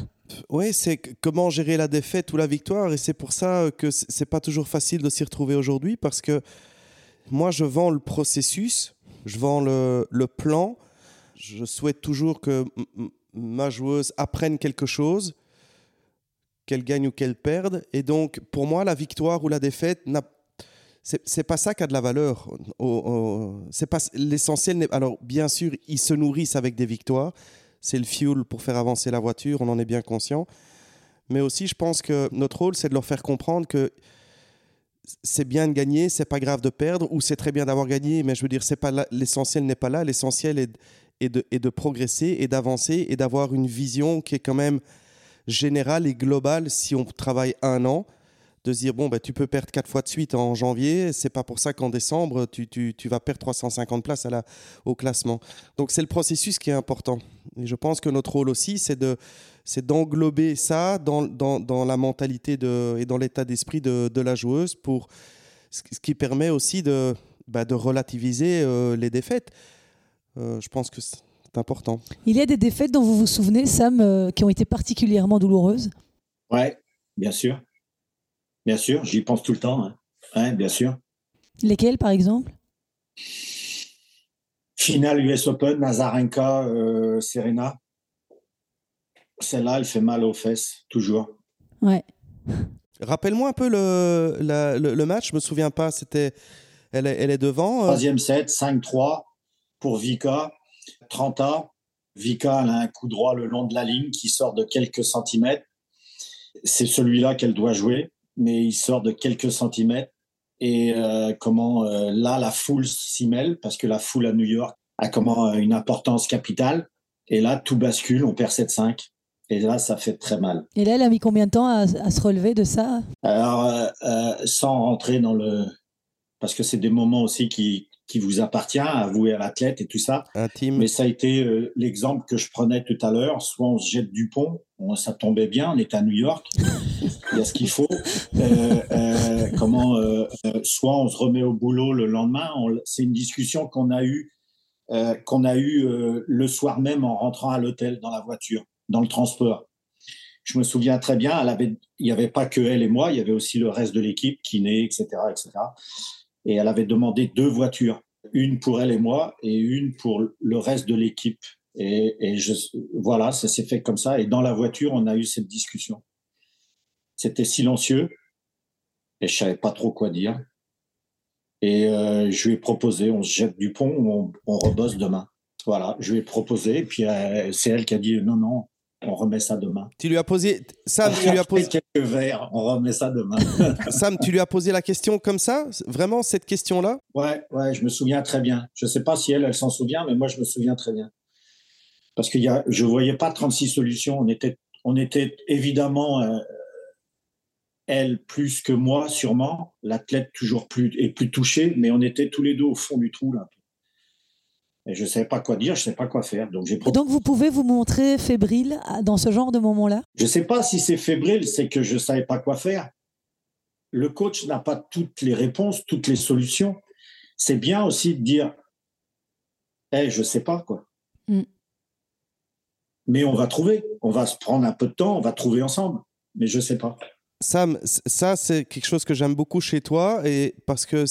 Oui, c'est comment gérer la défaite ou la victoire. Et c'est pour ça que c'est pas toujours facile de s'y retrouver aujourd'hui parce que moi, je vends le processus, je vends le, plan. Je souhaite toujours que ma joueuse apprenne quelque chose, qu'elle gagne ou qu'elle perde. Et donc, pour moi, la victoire ou la défaite n'a c'est pas ça qui a de la valeur. L'essentiel. Alors bien sûr, ils se nourrissent avec des victoires. C'est le fuel pour faire avancer la voiture. On en est bien conscient. Mais aussi, je pense que notre rôle, c'est de leur faire comprendre que c'est bien de gagner, c'est pas grave de perdre, ou c'est très bien d'avoir gagné. Mais je veux dire, l'essentiel n'est pas là. L'essentiel est, de, est de progresser et d'avancer et d'avoir une vision qui est quand même générale et globale si on travaille un an de se dire bon, bah, tu peux perdre quatre fois de suite en janvier, c'est pas pour ça qu'en décembre, tu, tu, tu, vas perdre 350 places à la, au classement. Donc c'est le processus qui est important. Et je pense que notre rôle aussi, c'est de c'est d'englober ça dans, dans, dans, la mentalité de, et dans l'état d'esprit de, de, la joueuse pour ce qui permet aussi de, bah, de relativiser euh, les défaites. Euh, je pense que c'est important. Il y a des défaites dont vous vous souvenez, Sam, euh, qui ont été particulièrement douloureuses? Ouais, bien sûr. Bien sûr, j'y pense tout le temps. Hein. bien sûr. Lesquels, par exemple? Finale US Open, Nazarenka, euh, Serena. Celle-là, elle fait mal aux fesses, toujours. Ouais. Rappelle-moi un peu le, le, match, je me souviens pas. C'était Elle est, elle est devant. euh, Troisième set, 5-3 pour Vika. 30 A. Vika, elle a un coup droit le long de la ligne qui sort de quelques centimètres. C'est celui-là qu'elle doit jouer, mais il sort de quelques centimètres. Et euh, comment euh, là, la foule s'y mêle parce que la foule à New York a comment euh, une importance capitale. Et là, tout bascule, on perd 7-5. Et là, ça fait très mal. Et là, elle a mis combien de temps à, à se relever de ça? Alors, euh, euh, sans rentrer dans le... Parce que c'est des moments aussi qui, qui vous appartient, à vous et à l'athlète et tout ça. intime. Mais ça a été euh, l'exemple que je prenais tout à l'heure. Soit on se jette du pont, on- ça tombait bien, on est à New York, il y a ce qu'il faut. Euh, euh, comment, soit on se remet au boulot le lendemain. C'est une discussion qu'on a eue qu'on a eu le soir même en rentrant à l'hôtel dans la voiture, dans le transport. Je me souviens très bien, elle avait, il n'y avait pas que elle et moi, il y avait aussi le reste de l'équipe, kiné, etc., etc. Et elle avait demandé deux voitures, une pour elle et moi et une pour le reste de l'équipe. Et, et je, voilà, ça s'est fait comme ça. Et dans la voiture, on a eu cette discussion. C'était silencieux et je savais pas trop quoi dire. Et euh, je lui ai proposé, on se jette du pont, on, on rebosse demain. Voilà, je lui ai proposé, et puis euh, c'est elle qui a dit non, non, on remet ça demain. Tu lui as posé. Sam, tu lui as posé. quelques verres, on remet ça demain. Sam, tu lui as posé la question comme ça? Vraiment, cette question-là? Ouais, ouais, je me souviens très bien. Je sais pas si elle, elle s'en souvient, mais moi, je me souviens très bien. Parce que y a, je voyais pas 36 solutions. On était, on était évidemment, euh, elle plus que moi, sûrement. L'athlète toujours plus, et plus touché, mais on était tous les deux au fond du trou, là. Et je savais pas quoi dire, je savais pas quoi faire. Donc, j'ai proposé. Donc vous pouvez vous montrer fébrile dans ce genre de moment-là? Je sais pas si c'est fébrile, c'est que je savais pas quoi faire. Le coach n'a pas toutes les réponses, toutes les solutions. C'est bien aussi de dire, eh, je sais pas quoi. Mm. Mais on va trouver. On va se prendre un peu de temps, on va trouver ensemble. Mais je sais pas. Sam, ça, c'est quelque chose que j'aime beaucoup chez toi, et parce que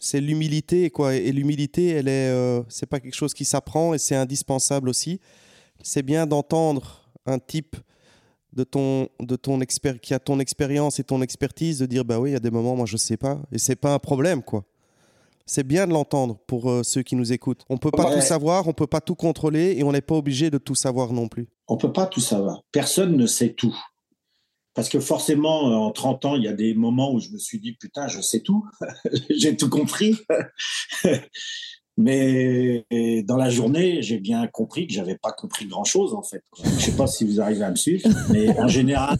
c'est l'humilité, quoi. Et l'humilité, elle est, euh, c'est pas quelque chose qui s'apprend, et c'est indispensable aussi. C'est bien d'entendre un type de ton, de ton expér- qui a ton expérience et ton expertise, de dire, bah oui, il y a des moments, moi, je sais pas, et c'est pas un problème, quoi. C'est bien de l'entendre pour euh, ceux qui nous écoutent. On peut pas Ouais. tout savoir, on peut pas tout contrôler, et on n'est pas obligé de tout savoir non plus. On peut pas tout savoir. Personne ne sait tout. Parce que forcément, euh, en 30 ans, il y a des moments où je me suis dit, putain, je sais tout. j'ai tout compris. Mais dans la journée, j'ai bien compris que j'avais pas compris grand-chose, en fait. quoi. Je sais pas si vous arrivez à me suivre, mais en général,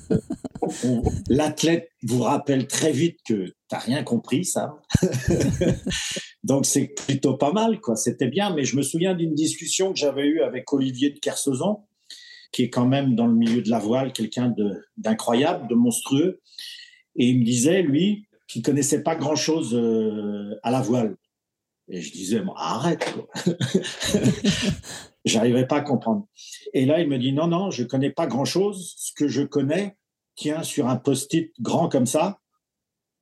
l'athlète vous rappelle très vite que t'as rien compris, ça. Donc c'est plutôt pas mal, quoi. C'était bien, mais je me souviens d'une discussion que j'avais eue avec Olivier de Kersauzon, qui est quand même dans le milieu de la voile quelqu'un d'incroyable, de, monstrueux. Et il me disait, lui, qu'il connaissait pas grand-chose euh, à la voile. Et je disais, arrête, quoi. J'arrivais pas à comprendre. Et là, il me dit, non, non, je connais pas grand-chose. Ce que je connais tient sur un post-it grand comme ça.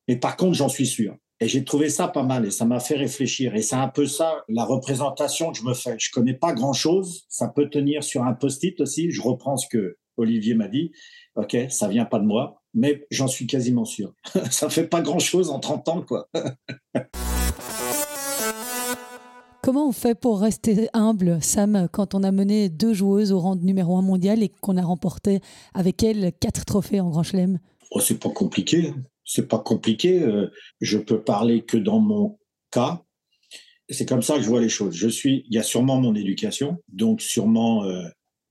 Mais par contre, j'en suis sûr. Et j'ai trouvé ça pas mal et ça m'a fait réfléchir. Et c'est un peu ça, la représentation que je me fais. Je connais pas grand chose. Ça peut tenir sur un post-it aussi. Je reprends ce que Olivier m'a dit. OK, ça vient pas de moi, mais j'en suis quasiment sûr. ça fait pas grand chose en 30 ans, quoi. Comment on fait pour rester humble, Sam, quand on a mené deux joueuses au rang de numéro un mondial et qu'on a remporté avec elles quatre trophées en Grand Chelem? Oh, c'est pas compliqué. C'est pas compliqué. Euh, je peux parler que dans mon cas. C'est comme ça que je vois les choses. Je suis, il y a sûrement mon éducation, donc sûrement euh,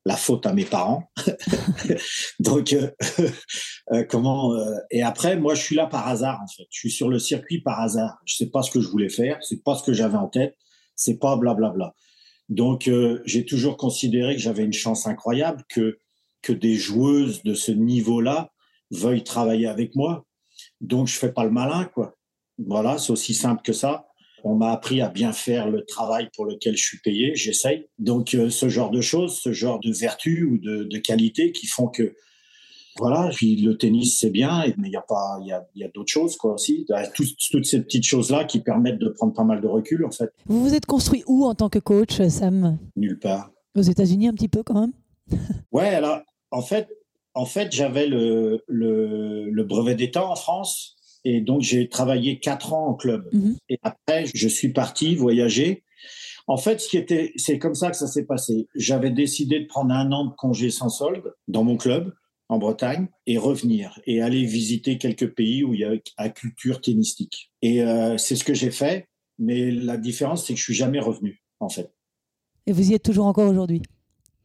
la faute à mes parents. donc euh, comment Et après, moi, je suis là par hasard en fait. Je suis sur le circuit par hasard. Je sais pas ce que je voulais faire. C'est pas ce que j'avais en tête. C'est pas blablabla. Donc, j'ai toujours considéré que j'avais une chance incroyable que que des joueuses de ce niveau-là veuillent travailler avec moi. Donc, je fais pas le malin, quoi. Voilà, c'est aussi simple que ça. On m'a appris à bien faire le travail pour lequel je suis payé, j'essaye. Donc, euh, ce genre de choses, ce genre de vertus ou de, de qualités qui font que, voilà, puis le tennis, c'est bien, mais il y a pas, il y a, y a d'autres choses, quoi, aussi. Il y a tout- toutes ces petites choses-là qui permettent de prendre pas mal de recul, en fait. Vous vous êtes construit où en tant que coach, Sam? Nulle part. Aux États-Unis un petit peu quand même? Ouais, alors, en fait, en fait j'avais le, le, le brevet d'État en France Et donc, j'ai travaillé quatre ans en club. Mhm. Et après, je suis parti voyager. En fait, ce qui était, c'est comme ça que ça s'est passé. J'avais décidé de prendre un an de congé sans solde dans mon club en Bretagne et revenir et aller visiter quelques pays où il y a la culture tennistique. Et euh, c'est ce que j'ai fait. Mais la différence, c'est que je suis jamais revenu, en fait. Et vous y êtes toujours encore aujourd'hui,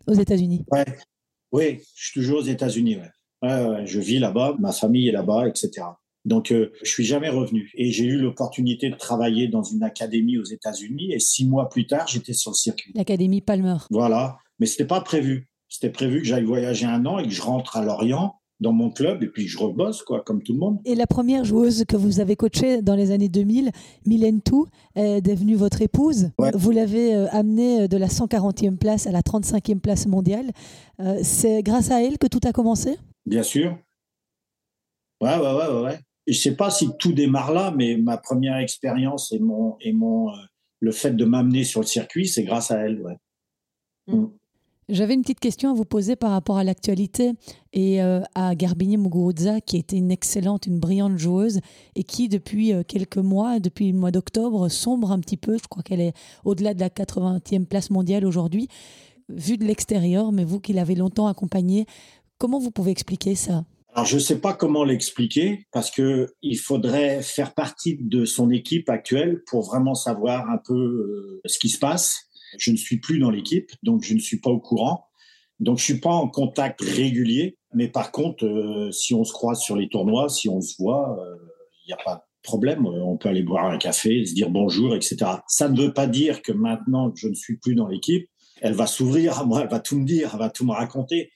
aux États-Unis? Ouais. Oui, je suis toujours aux États-Unis. Ouais. Ouais, ouais, je vis là-bas, ma famille est là-bas, etc. Donc, euh, je suis jamais revenu. Et j'ai eu l'opportunité de travailler dans une académie aux États-Unis. Et six mois plus tard, j'étais sur le circuit. L'Académie Palmer. Voilà. Mais c'était pas prévu. C'était prévu que j'aille voyager un an et que je rentre à Lorient dans mon club et puis je rebosse, quoi, comme tout le monde. Et la première joueuse que vous avez coachée dans les années 2000, Mylène Tou, est devenue votre épouse. Ouais. Vous l'avez euh, amenée de la 140e place à la 35e place mondiale. Euh, C'est grâce à elle que tout a commencé? Bien sûr. Ouais, ouais, ouais, ouais, je sais pas si tout démarre là, mais ma première expérience et mon et mon euh, le fait de m'amener sur le circuit, c'est grâce à elle, ouais. Mm. J'avais une petite question à vous poser par rapport à l'actualité et euh, à Garbini Muguruza, qui était une excellente, une brillante joueuse et qui, depuis euh, quelques mois, depuis le mois d'octobre, sombre un petit peu. Je crois qu'elle est au-delà de la 80e place mondiale aujourd'hui, vue de l'extérieur, mais vous qui l'avez longtemps accompagnée, comment vous pouvez expliquer ça? Alors je sais pas comment l'expliquer parce que il faudrait faire partie de son équipe actuelle pour vraiment savoir un peu euh, ce qui se passe. Je ne suis plus dans l'équipe, donc je ne suis pas au courant. Donc je suis pas en contact régulier, mais par contre, euh, si on se croise sur les tournois, si on se voit, il n'y a pas de problème. On peut aller boire un café, se dire bonjour, etc. Ça ne veut pas dire que maintenant que je ne suis plus dans l'équipe, elle va s'ouvrir à moi, elle va tout me dire, elle va tout me raconter.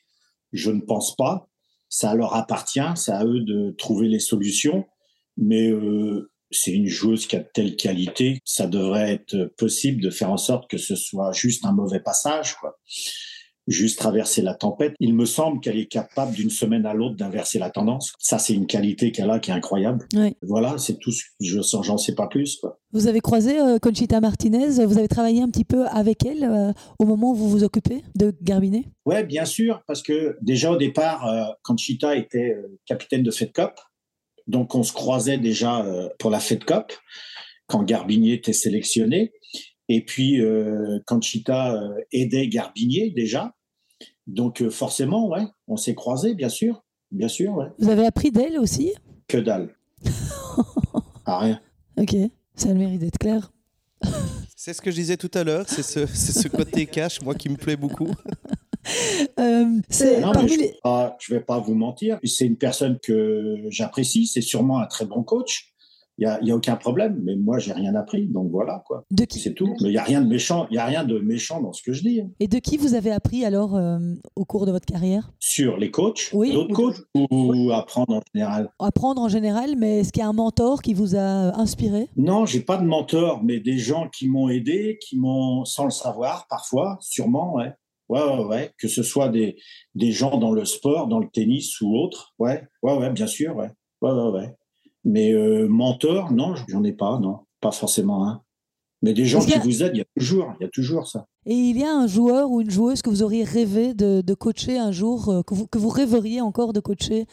Je ne pense pas. Ça leur appartient, c'est à eux de trouver les solutions. Mais euh, c'est une joueuse qui a de telle qualité, ça devrait être possible de faire en sorte que ce soit juste un mauvais passage, quoi. Juste traverser la tempête. Il me semble qu'elle est capable d'une semaine à l'autre d'inverser la tendance. Ça, c'est une qualité qu'elle a qui est incroyable. Voilà, c'est tout. ce que Je sens, j'en sais pas plus. Quoi. Vous avez croisé euh, Conchita Martinez, vous avez travaillé un petit peu avec elle euh, au moment où vous vous occupez de Garbinet Ouais, bien sûr, parce que déjà au départ, euh, Conchita était capitaine de Fed Cup, donc on se croisait déjà euh, pour la Fed Cup quand Garbinier était sélectionné, et puis euh, Conchita euh, aidait Garbinier déjà, donc euh, forcément, ouais, on s'est croisés, bien sûr, bien sûr, ouais. Vous avez appris d'elle aussi? Que dalle. ah, rien. Ok, ça a le mérite d'être clair. C'est ce que je disais tout à l'heure, c'est ce, c'est ce côté cash, moi, qui me plaît beaucoup. Euh, Non, mais je ne vais, pas- je vais pas vous mentir. C'est une personne que j'apprécie. C'est sûrement un très bon coach. Il n'y a, il y a aucun problème. Mais moi, j'ai rien appris. Donc voilà, quoi. de qui C'est tout. Mais il n'y a rien de méchant. Il y a rien de méchant dans ce que je dis. hein. Et de qui vous avez appris alors euh, au cours de votre carrière? Sur les coachs, Oui. d'autres coachs ou apprendre en général? Apprendre en général, mais est-ce qu'il y a un mentor qui vous a euh, inspiré? Non, j'ai pas de mentor, mais des gens qui m'ont aidé, qui m'ont, sans le savoir, parfois, sûrement, ouais. Ouais, ouais, ouais. Que ce soit des, des gens dans le sport, dans le tennis ou autre. Ouais, ouais, ouais, bien sûr, ouais. Ouais, ouais, ouais. Mais euh, mentor, non, j'en ai pas, non. Pas forcément un. Mais des gens qui a- vous aident, il y a toujours, il y a toujours ça. Et il y a un joueur ou une joueuse que vous auriez rêvé de, de coacher un jour, euh, que, vous, que vous rêveriez encore de coacher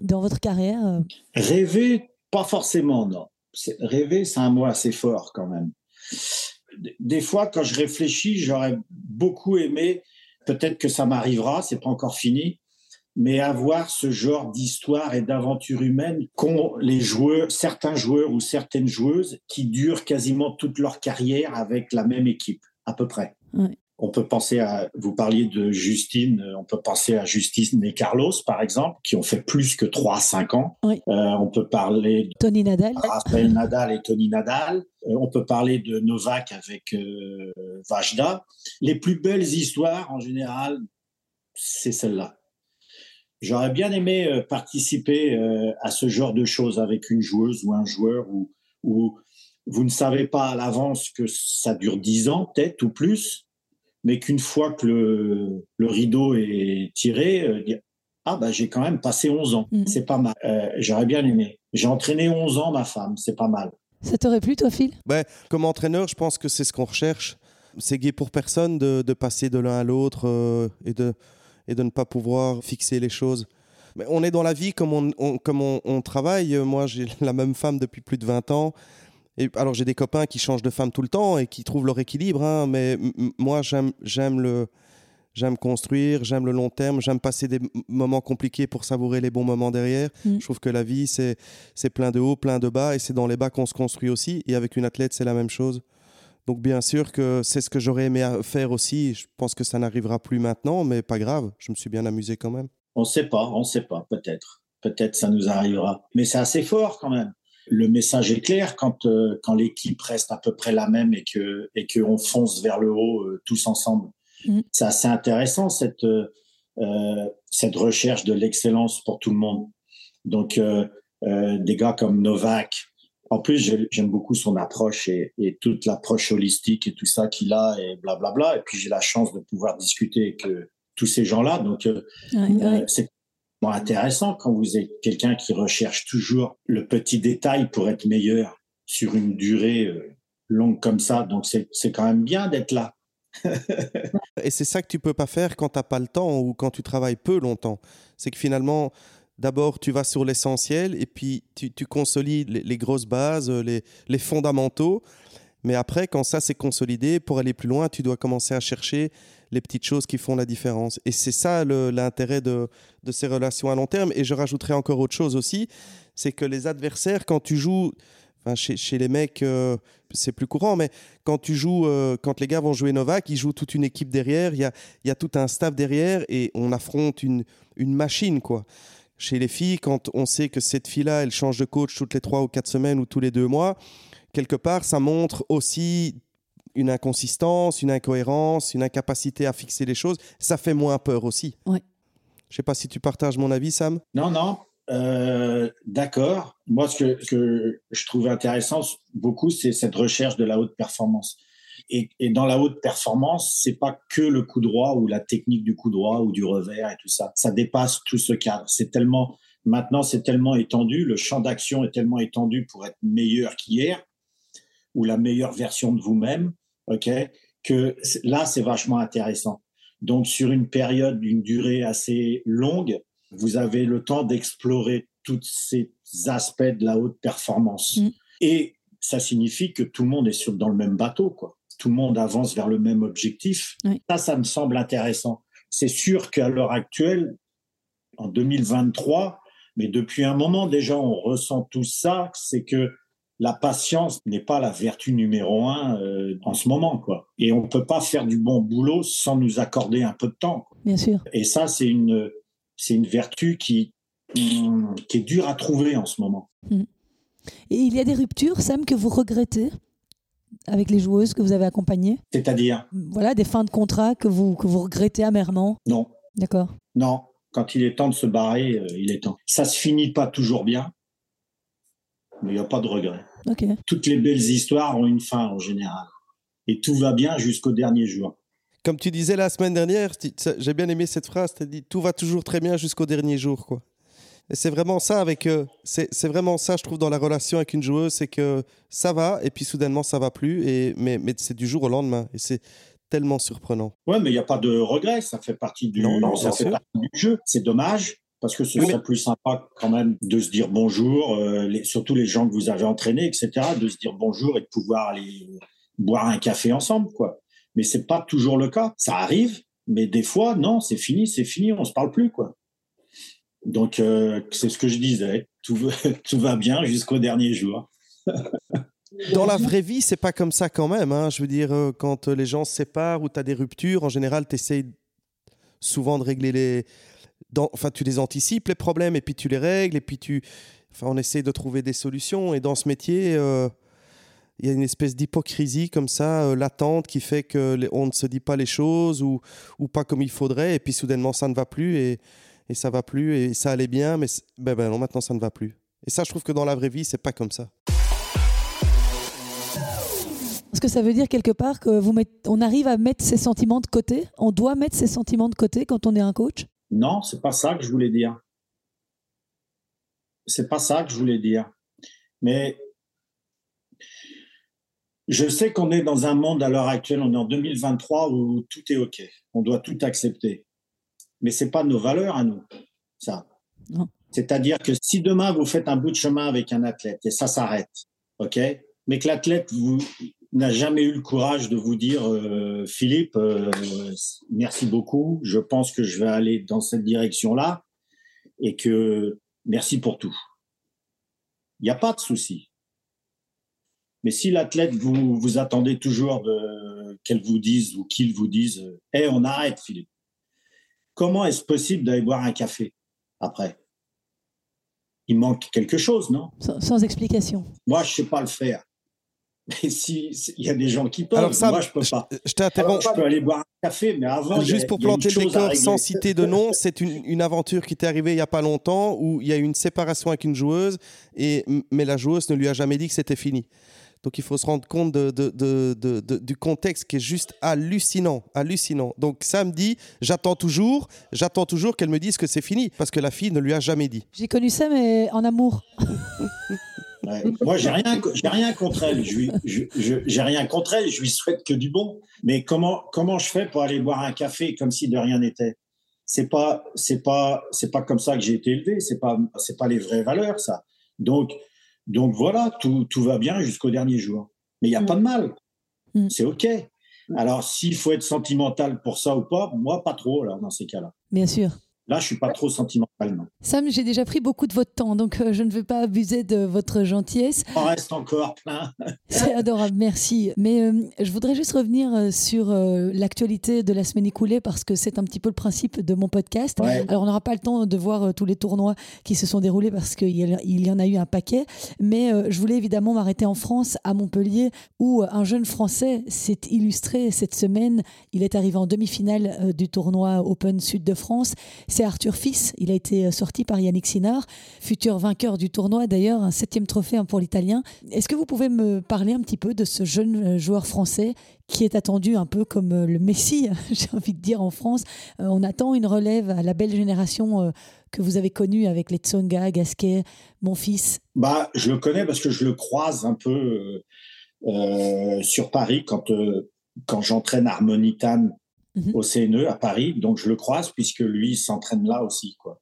dans votre carrière euh? Rêver, pas forcément, non. Rêver, c'est un mot assez fort quand même. Des fois, quand je réfléchis, j'aurais beaucoup aimé, peut-être que ça m'arrivera, c'est pas encore fini, mais avoir ce genre d'histoire et d'aventure humaine qu'ont les joueurs, certains joueurs ou certaines joueuses qui durent quasiment toute leur carrière avec la même équipe, à peu près. On peut penser à, vous parliez de Justine, euh, on peut penser à Justine et Carlos, par exemple, qui ont fait plus que 3-5 ans. Oui. Euh, on peut parler de Tony Nadal Rafael Nadal et Tony Nadal. Euh, on peut parler de Novak avec euh, Vajda. Les plus belles histoires, en général, c'est celle-là. J'aurais bien aimé participer à ce genre de choses avec une joueuse ou un joueur où vous ne savez pas à l'avance que ça dure 10 ans, peut-être, ou plus, mais qu'une fois que le, le rideau est tiré, euh, dire, ah bah j'ai quand même passé 11 ans, Mhm. c'est pas mal. Euh, J'aurais bien aimé. J'ai entraîné 11 ans ma femme, c'est pas mal. Ça t'aurait plu, toi, Phil? Ben, comme entraîneur, je pense que c'est ce qu'on recherche. C'est gai pour personne de, de passer de l'un à l'autre euh, et, de, et de ne pas pouvoir fixer les choses. Mais on est dans la vie comme on, comme on, travaille. Moi, j'ai la même femme depuis plus de 20 ans. Et alors, j'ai des copains qui changent de femme tout le temps et qui trouvent leur équilibre. Hein, mais moi, j'aime le. J'aime construire, j'aime le long terme, j'aime passer des moments compliqués pour savourer les bons moments derrière. Mm. Je trouve que la vie, c'est plein de hauts, plein de bas, et c'est dans les bas qu'on se construit aussi. Et avec une athlète, c'est la même chose. Donc bien sûr que c'est ce que j'aurais aimé faire aussi. Je pense que ça n'arrivera plus maintenant, mais pas grave. Je me suis bien amusé quand même. On ne sait pas, on ne sait pas, peut-être. Peut-être ça nous arrivera. Mais c'est assez fort quand même. Le message est clair quand, euh, quand l'équipe reste à peu près la même et que et qu'on fonce vers le haut euh, tous ensemble. Mm. C'est assez intéressant cette, euh, cette recherche de l'excellence pour tout le monde. Donc des gars comme Novak, en plus, j'aime beaucoup son approche et, toute l'approche holistique et tout ça qu'il a et blablabla. Et puis, j'ai la chance de pouvoir discuter avec euh, tous ces gens-là. Donc, euh, euh, c'est intéressant quand vous êtes quelqu'un qui recherche toujours le petit détail pour être meilleur sur une durée longue comme ça. Donc, c'est quand même bien d'être là. et c'est ça que tu peux pas faire quand tu n'as pas le temps ou quand tu travailles peu longtemps. C'est que finalement, D'abord, tu vas sur l'essentiel et puis tu, consolides les, grosses bases, les, fondamentaux. Mais après, quand ça s'est consolidé, pour aller plus loin, tu dois commencer à chercher les petites choses qui font la différence. Et c'est ça l'intérêt de, ces relations à long terme. Et je rajouterai encore autre chose aussi, c'est que les adversaires, quand tu joues, chez, les mecs, euh, c'est plus courant, mais quand tu joues, euh, quand les gars vont jouer Novak, ils jouent toute une équipe derrière, il y a, tout un staff derrière et on affronte une, une machine, quoi chez les filles, quand on sait que cette fille-là, elle change de coach toutes les trois ou quatre semaines ou tous les deux mois, quelque part, ça montre aussi une inconsistance, une incohérence, une incapacité à fixer les choses. Ça fait moins peur aussi. Ouais. Je ne sais pas si tu partages mon avis, Sam. Non, non. Euh, d'accord. Moi, ce que, ce que, je trouve intéressant beaucoup, c'est cette recherche de la haute performance. Et, dans la haute performance, c'est pas que le coup droit ou la technique du coup droit ou du revers et tout ça. Ça dépasse tout ce cadre. C'est tellement maintenant, c'est tellement étendu, le champ d'action est tellement étendu pour être meilleur qu'hier ou la meilleure version de vous-même, ok, que là, c'est vachement intéressant. Donc, sur une période d'une durée assez longue, vous avez le temps d'explorer tous ces aspects de la haute performance. Mm. Et ça signifie que tout le monde est sur, dans le même bateau, quoi tout le monde avance vers le même objectif. Ça, ça me semble intéressant. C'est sûr qu'à l'heure actuelle, en 2023, mais depuis un moment déjà, on ressent tout ça, c'est que la patience n'est pas la vertu numéro un euh, en ce moment, quoi. Et on peut pas faire du bon boulot sans nous accorder un peu de temps. Bien sûr. Et ça, c'est une, c'est une vertu qui, qui est dure à trouver en ce moment. Hmm. Et il y a des ruptures, Sam, que vous regrettez avec les joueuses que vous avez accompagnées? C'est-à-dire? Voilà, des fins de contrat que vous, que vous regrettez amèrement? Non. D'accord. Non, quand il est temps de se barrer, euh, il est temps. Ça se finit pas toujours bien, il n'y a pas de regret. Toutes les belles histoires ont une fin en général. Et tout va bien jusqu'au dernier jour. Comme tu disais la semaine dernière, j'ai bien aimé cette phrase, tu as dit tout va toujours très bien jusqu'au dernier jour. quoi c'est vraiment ça avec euh, c'est vraiment ça je trouve dans la relation avec une joueuse c'est que ça va et puis soudainement ça va plus et mais, mais c'est du jour au lendemain et c'est tellement surprenant. Ouais, mais il n'y a pas de regret, ça fait partie du, non, ça fait partie du jeu. C'est dommage parce que ce serait plus sympa quand même de se dire bonjour, euh, surtout les gens que vous avez entraînés, etc., de se dire bonjour et de pouvoir aller boire un café ensemble, quoi. Mais c'est pas toujours le cas. Ça arrive, mais des fois, non, c'est fini, c'est fini, on se parle plus, quoi. Donc, euh, c'est ce que je disais. Tout, tout va bien jusqu'au dernier jour. Dans la vraie vie, c'est pas comme ça quand même. Hein. Je veux dire, euh, quand les gens se séparent ou tu as des ruptures, en général, tu essayes souvent de régler les. Enfin, tu les anticipes, les problèmes, et puis tu les règles, et puis tu. Enfin, on essaie de trouver des solutions. Et dans ce métier, euh, il y a une espèce d'hypocrisie comme ça, latente, qui fait qu'on ne se dit pas les choses ou, ou pas comme il faudrait, et puis soudainement, ça ne va plus. Et et ça va plus et ça allait bien, mais ben, ben non, maintenant ça ne va plus. Et ça, je trouve que dans la vraie vie, c'est pas comme ça. Est-ce que ça veut dire quelque part que vous on arrive à mettre ses sentiments de côté On doit mettre ses sentiments de côté quand on est un coach? Non, c'est pas ça que je voulais dire. C'est pas ça que je voulais dire. Mais je sais qu'on est dans un monde à l'heure actuelle, on est en 2023 où tout est OK. On doit tout accepter mais c'est pas nos valeurs à nous, ça. C'est-à-dire que si demain vous faites un bout de chemin avec un athlète et ça s'arrête, ok, mais que l'athlète n'a jamais eu le courage de vous dire euh, Philippe, euh, merci beaucoup, je pense que je vais aller dans cette direction-là et que merci pour tout. Il n'y a pas de souci. Mais si l'athlète, vous, vous attendez toujours qu'elle vous dise ou qu'il vous dise, hé, on arrête, Philippe. Comment est-ce possible d'aller boire un café après? Il manque quelque chose, non? Sans, explication. Moi, je ne sais pas le faire. Mais si il y a des gens qui peuvent, Alors moi je peux pas. Je, t'interromps. Je peux aller boire un café, mais avant. Juste pour planter le décor sans citer de nom, c'est une, une, aventure qui t'est arrivée il y a pas longtemps où il y a eu une séparation avec une joueuse et mais la joueuse ne lui a jamais dit que c'était fini. Donc il faut se rendre compte de, du contexte qui est juste hallucinant, hallucinant. Donc samedi, j'attends toujours, j'attends toujours qu'elle me dise que c'est fini, parce que la fille ne lui a jamais dit. J'ai connu ça, mais en amour. Moi, j'ai rien, j'ai rien contre elle. Je, j'ai rien contre elle. Je lui souhaite que du bon. Mais comment, comment je fais pour aller boire un café comme si de rien n'était? C'est pas, c'est pas, c'est pas comme ça que j'ai été élevé. C'est pas, c'est pas les vraies valeurs, ça. Donc, donc voilà, tout, tout va bien jusqu'au dernier jour. Mais il n'y a mm. pas de mal. Mm. C'est OK. Alors, s'il faut être sentimental pour ça ou pas, moi, pas trop, alors, dans ces cas-là. Bien sûr. Là, je suis pas trop sentimental, non. Sam, j'ai déjà pris beaucoup de votre temps, donc euh, je ne veux pas abuser de votre gentillesse. On reste encore plein. C'est adorable, merci. Mais euh, je voudrais juste revenir euh, sur l'actualité de la semaine écoulée parce que c'est un petit peu le principe de mon podcast. Alors, on n'aura pas le temps de voir tous les tournois qui se sont déroulés parce qu'il y, en a eu un paquet. Mais je voulais évidemment m'arrêter en France, à Montpellier, où un jeune Français s'est illustré cette semaine. Il est arrivé en demi-finale du tournoi Open Sud de France c'est Arthur Fils. Il a été euh, sorti par Yannick Sinard, futur vainqueur du tournoi d'ailleurs, un septième trophée hein, pour l'Italien. Est-ce que vous pouvez me parler un petit peu de ce jeune euh, joueur français qui est attendu un peu comme euh, le Messi, j'ai envie de dire, en France? On attend une relève à la belle génération que vous avez connue avec les Tsonga, Gasquet, mon fils. Bah, je le connais parce que je le croise un peu sur Paris quand, quand j'entraîne Harmonitan Mhm. au CNE à Paris, donc je le croise puisque lui s'entraîne là aussi, quoi.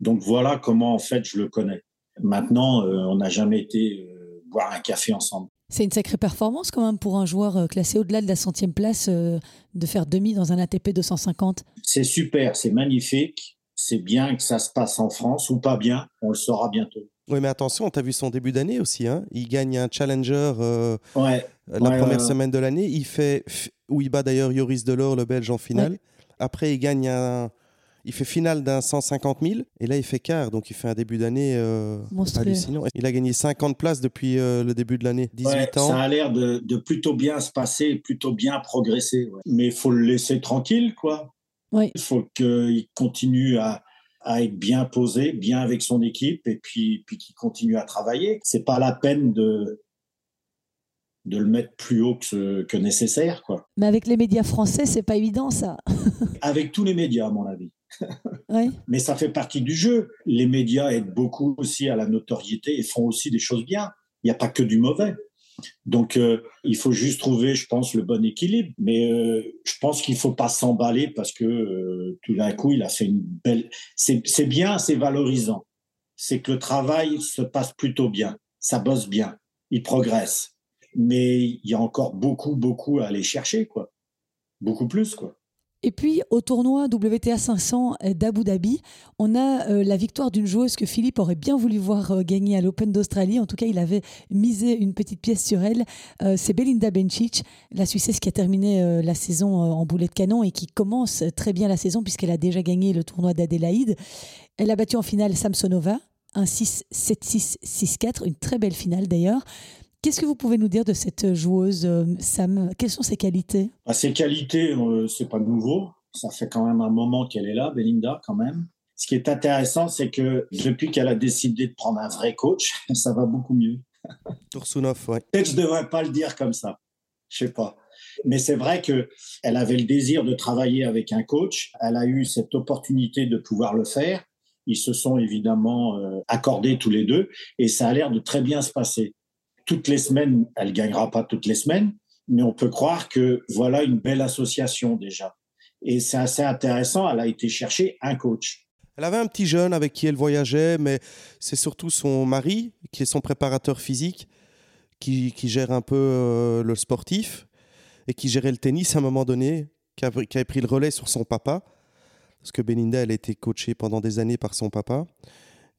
Donc voilà comment en fait je le connais. Maintenant, euh, on n'a jamais été euh, boire un café ensemble. C'est une sacrée performance quand même pour un joueur euh, classé au-delà de la centième place de faire demi dans un ATP 250. C'est super, c'est magnifique. C'est bien que ça se passe en France ou pas bien, on le saura bientôt. Oui, mais attention, tu as vu son début d'année aussi. Hein il gagne un challenger ouais, la première semaine de l'année. Il fait où il bat d'ailleurs Yoris Delors, le Belge, en finale. Après, il gagne un. Il fait finale d'un 150 000 et là il fait quart, donc il fait un début d'année euh, hallucinant. Il a gagné 50 places depuis euh, le début de l'année, 18 ans. Ça a l'air de, plutôt bien se passer, plutôt bien progresser. Mais il faut le laisser tranquille, quoi. Il faut qu'il continue à, être bien posé, bien avec son équipe et puis, puis qu'il continue à travailler. C'est pas la peine de, de le mettre plus haut que, nécessaire. Quoi. Mais avec les médias français, c'est pas évident ça. avec tous les médias, à mon avis. Mais ça fait partie du jeu. Les médias aident beaucoup aussi à la notoriété et font aussi des choses bien. Il n'y a pas que du mauvais. Donc, euh, il faut juste trouver, je pense, le bon équilibre. Mais euh, je pense qu'il ne faut pas s'emballer parce que euh, tout d'un coup, il a fait une belle. C'est bien, c'est valorisant. C'est que le travail se passe plutôt bien. Ça bosse bien. Il progresse mais il y a encore beaucoup, beaucoup à aller chercher, quoi. Beaucoup plus, quoi. Et puis au tournoi WTA 500 d'Abu Dhabi, on a euh, la victoire d'une joueuse que Philippe aurait bien voulu voir euh, gagner à l'Open d'Australie. En tout cas, il avait misé une petite pièce sur elle. Euh, c'est Belinda Bencic, la Suissesse qui a terminé la saison en boulet de canon et qui commence très bien la saison puisqu'elle a déjà gagné le tournoi d'Adélaïde. Elle a battu en finale Samsonova, un 6-7-6, 6-4, une très belle finale d'ailleurs. Qu'est-ce que vous pouvez nous dire de cette joueuse, euh, Sam? Quelles sont ses qualités? Bah, Ses qualités, euh, c'est pas nouveau. Ça fait quand même un moment qu'elle est là, Belinda, quand même. Ce qui est intéressant, c'est que depuis qu'elle a décidé de prendre un vrai coach, ça va beaucoup mieux. Toursounov, oui. Peut-être je devrais pas le dire comme ça. Je sais pas. Mais c'est vrai que elle avait le désir de travailler avec un coach. Elle a eu cette opportunité de pouvoir le faire. Ils se sont évidemment euh, accordés tous les deux et ça a l'air de très bien se passer toutes les semaines, elle gagnera pas toutes les semaines, mais on peut croire que voilà une belle association déjà. Et c'est assez intéressant, elle a été chercher un coach. Elle avait un petit jeune avec qui elle voyageait, mais c'est surtout son mari, qui est son préparateur physique, qui, gère un peu euh, le sportif et qui gérait le tennis à un moment donné, qui, a, qui avait pris le relais sur son papa. Parce que Belinda, elle a été coachée pendant des années par son papa.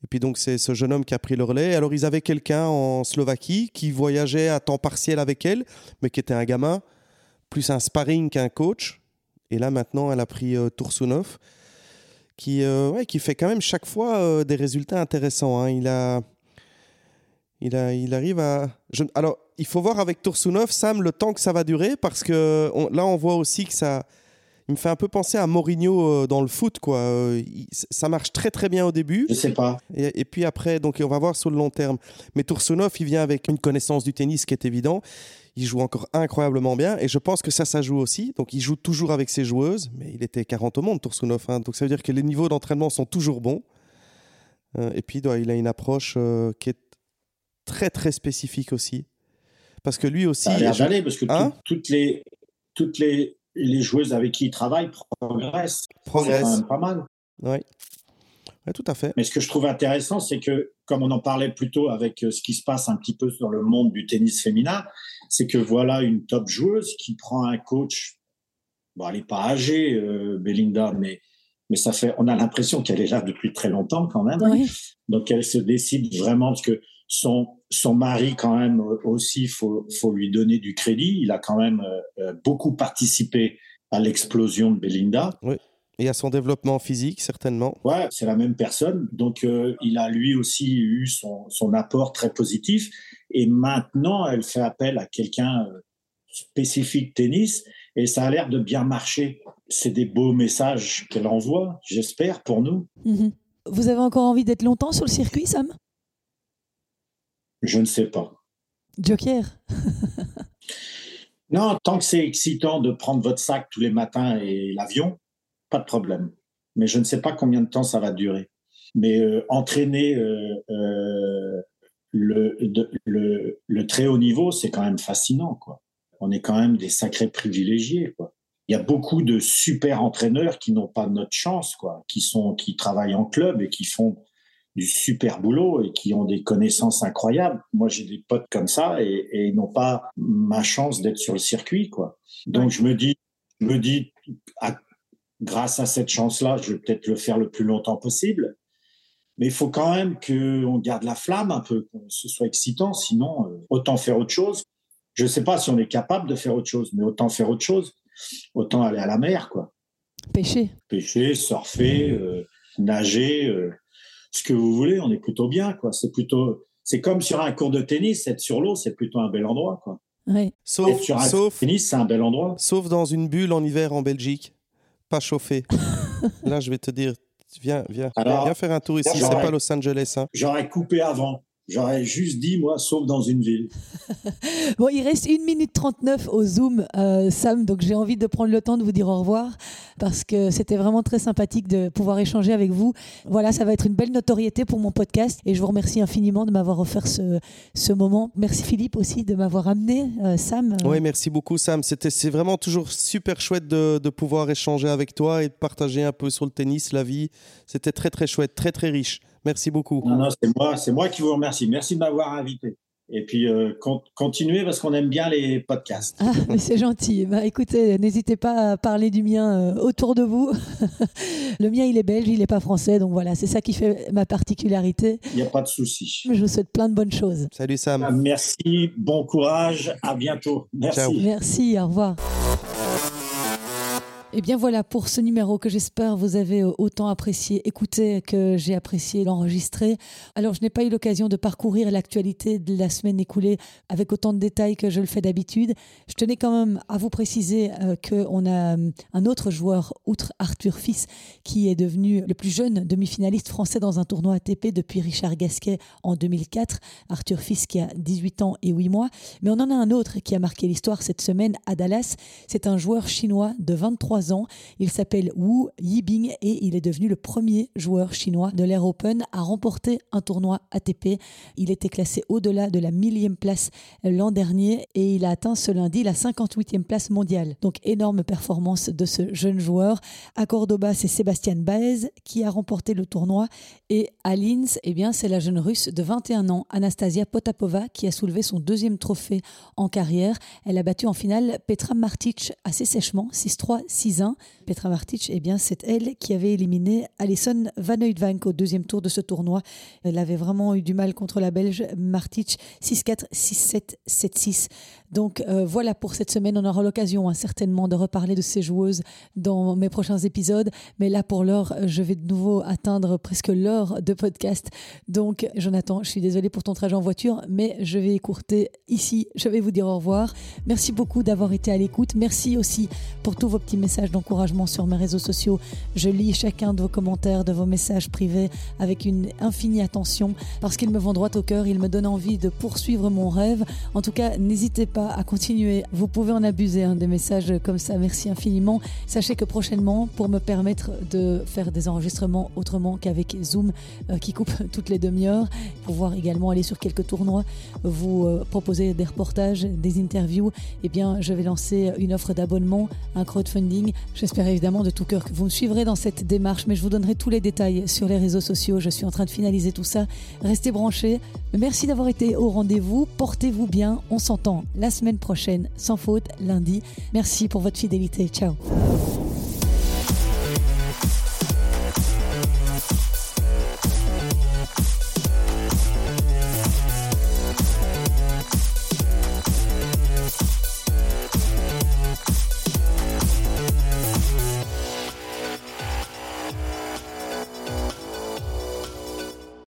Et puis donc c'est ce jeune homme qui a pris le relais. Alors ils avaient quelqu'un en Slovaquie qui voyageait à temps partiel avec elle, mais qui était un gamin, plus un sparring qu'un coach. Et là maintenant, elle a pris euh, qui, euh, ouais, qui fait quand même chaque fois euh, des résultats intéressants. hein. Il, a, il, a, il arrive à... Alors il faut voir avec Toursounov, Sam, le temps que ça va durer, parce que là on voit aussi que ça... Il me fait un peu penser à Mourinho euh, dans le foot, quoi. Euh, il- ça marche très très bien au début. Je sais pas. Et, et puis après, donc on va voir sur le long terme. Mais Toursounov, il vient avec une connaissance du tennis qui est évident. Il joue encore incroyablement bien et je pense que ça, ça joue aussi. Donc il joue toujours avec ses joueuses, mais il était 40 au monde, Toursounov. hein. Donc ça veut dire que les niveaux d'entraînement sont toujours bons. Euh, et puis il a une approche euh, qui est très très spécifique aussi. Parce que lui aussi. Ça a l'air d'aller parce que Hein tout- toutes les toutes les les joueuses avec qui il travaille progressent. C'est progresse. quand même pas mal. Ouais, tout à fait. Mais ce que je trouve intéressant, c'est que, comme on en parlait plus tôt avec euh, ce qui se passe un petit peu sur le monde du tennis féminin, c'est que voilà une top joueuse qui prend un coach. Bon, elle n'est pas âgée, euh, Belinda, mais, mais ça fait, on a l'impression qu'elle est là depuis très longtemps quand même. Oui. Donc elle se décide vraiment parce que son son mari quand même euh, aussi faut faut lui donner du crédit. Il a quand même euh, euh, beaucoup participé à l'explosion de Belinda. Et à son développement physique, certainement. Ouais, c'est la même personne. Donc euh, il a lui aussi eu son son apport très positif. Et maintenant elle fait appel à quelqu'un spécifique tennis et ça a l'air de bien marcher. C'est des beaux messages qu'elle envoie, j'espère pour nous. Mhm. Vous avez encore envie d'être longtemps sur le circuit, Sam? Je ne sais pas. Joker Non, tant que c'est excitant de prendre votre sac tous les matins et l'avion, pas de problème. Mais je ne sais pas combien de temps ça va durer. Mais euh, entraîner euh, euh, le, de- le, le très haut niveau, c'est quand même fascinant. Quoi. On est quand même des sacrés privilégiés. Quoi. Il y a beaucoup de super entraîneurs qui n'ont pas notre chance, quoi, qui sont qui travaillent en club et qui font du super boulot et qui ont des connaissances incroyables. Moi, j'ai des potes comme ça et, et ils n'ont pas ma chance d'être sur le circuit, quoi. Donc, je me dis, je me dis, à- grâce à cette chance-là, je vais peut-être le faire le plus longtemps possible. Mais il faut quand même qu'on garde la flamme un peu, que ce soit excitant. Sinon, euh, autant faire autre chose. Je ne sais pas si on est capable de faire autre chose, mais autant faire autre chose. Autant aller à la mer, quoi. Pêcher. Pêcher, surfer, euh, nager, euh, ce que vous voulez. On est plutôt bien, quoi. C'est plutôt, c'est comme sur un cours de tennis. Être sur l'eau, c'est plutôt un bel endroit, quoi. Sauf, Être sur un sauf, tennis, c'est un bel endroit. sauf dans une bulle en hiver en Belgique. Pas chauffé. Là, je vais te dire, viens, viens, Alors, viens faire un tour ici. C'est pas Los Angeles. Hein. J'aurais coupé avant. J'aurais juste dit, moi, sauf dans une ville. Bon, il reste 1 minute 39 au Zoom, euh, Sam, donc j'ai envie de prendre le temps de vous dire au revoir parce que c'était vraiment très sympathique de pouvoir échanger avec vous. Voilà, ça va être une belle notoriété pour mon podcast et je vous remercie infiniment de m'avoir offert ce, ce moment. Merci Philippe aussi de m'avoir amené, euh, Sam. Oui, merci beaucoup, Sam. C'était, c'est vraiment toujours super chouette de, de pouvoir échanger avec toi et de partager un peu sur le tennis, la vie. C'était très, très chouette, très, très riche. Merci beaucoup. Non, non, c'est moi, c'est moi qui vous remercie. Merci de m'avoir invité. Et puis, euh, con- continuez parce qu'on aime bien les podcasts. Ah, mais c'est gentil. Bah, écoutez, n'hésitez pas à parler du mien euh, autour de vous. le mien, il est belge, il n'est pas français. Donc voilà, c'est ça qui fait ma particularité. Il n'y a pas de souci. Je vous souhaite plein de bonnes choses. Salut, Sam. Merci, bon courage, à bientôt. Merci. Ciao. Merci, au revoir. Et bien voilà pour ce numéro que j'espère vous avez euh, autant apprécié écouter que j'ai apprécié l'enregistrer. Alors je n'ai pas eu l'occasion de parcourir l'actualité de la semaine écoulée avec autant de détails que je le fais d'habitude. Je tenais quand même à vous préciser euh, qu'on a euh, un autre joueur, outre Arthur Fils, qui est devenu le plus jeune demi-finaliste français dans un tournoi ATP depuis Richard Gasquet en 2004. Arthur Fils qui a 18 ans et 8 mois. Mais on en a un autre qui a marqué l'histoire cette semaine à Dallas. C'est un joueur chinois de 23 Il s'appelle Wu Yibing et il est devenu le premier joueur chinois de l'Air Open à remporter un tournoi ATP. Il était classé au-delà de la millième place l'an dernier et il a atteint ce lundi la 58e place mondiale. Donc énorme performance de ce jeune joueur. À Cordoba, c'est Sébastien Baez qui a remporté le tournoi et à Linz, eh bien, c'est la jeune russe de 21 ans, Anastasia Potapova, qui a soulevé son deuxième trophée en carrière. Elle a battu en finale Petra Martic assez sèchement, 6-3, 6-1. Petra Martic, eh bien, c'est elle qui avait éliminé Alison Van Uytvanck au deuxième tour de ce tournoi. Elle avait vraiment eu du mal contre la Belge Martic, 6-4, 6-7, 7-6. Donc euh, voilà pour cette semaine. On aura l'occasion hein, certainement de reparler de ces joueuses dans mes prochains épisodes. Mais là, pour l'heure, je vais de nouveau atteindre presque l'heure de podcast. Donc, Jonathan, je suis désolée pour ton trajet en voiture, mais je vais écourter ici. Je vais vous dire au revoir. Merci beaucoup d'avoir été à l'écoute. Merci aussi pour tous vos petits messages d'encouragement sur mes réseaux sociaux. Je lis chacun de vos commentaires, de vos messages privés avec une infinie attention parce qu'ils me vont droit au cœur. Ils me donnent envie de poursuivre mon rêve. En tout cas, n'hésitez pas à continuer. Vous pouvez en abuser hein, des messages comme ça. Merci infiniment. Sachez que prochainement, pour me permettre de faire des enregistrements autrement qu'avec Zoom euh, qui coupe toutes les demi-heures, pouvoir également aller sur quelques tournois, vous euh, proposer des reportages, des interviews, eh bien, je vais lancer une offre d'abonnement, un crowdfunding. J'espère évidemment de tout cœur que vous me suivrez dans cette démarche, mais je vous donnerai tous les détails sur les réseaux sociaux. Je suis en train de finaliser tout ça. Restez branchés. Merci d'avoir été au rendez-vous. Portez-vous bien. On s'entend la semaine prochaine, sans faute, lundi. Merci pour votre fidélité. Ciao.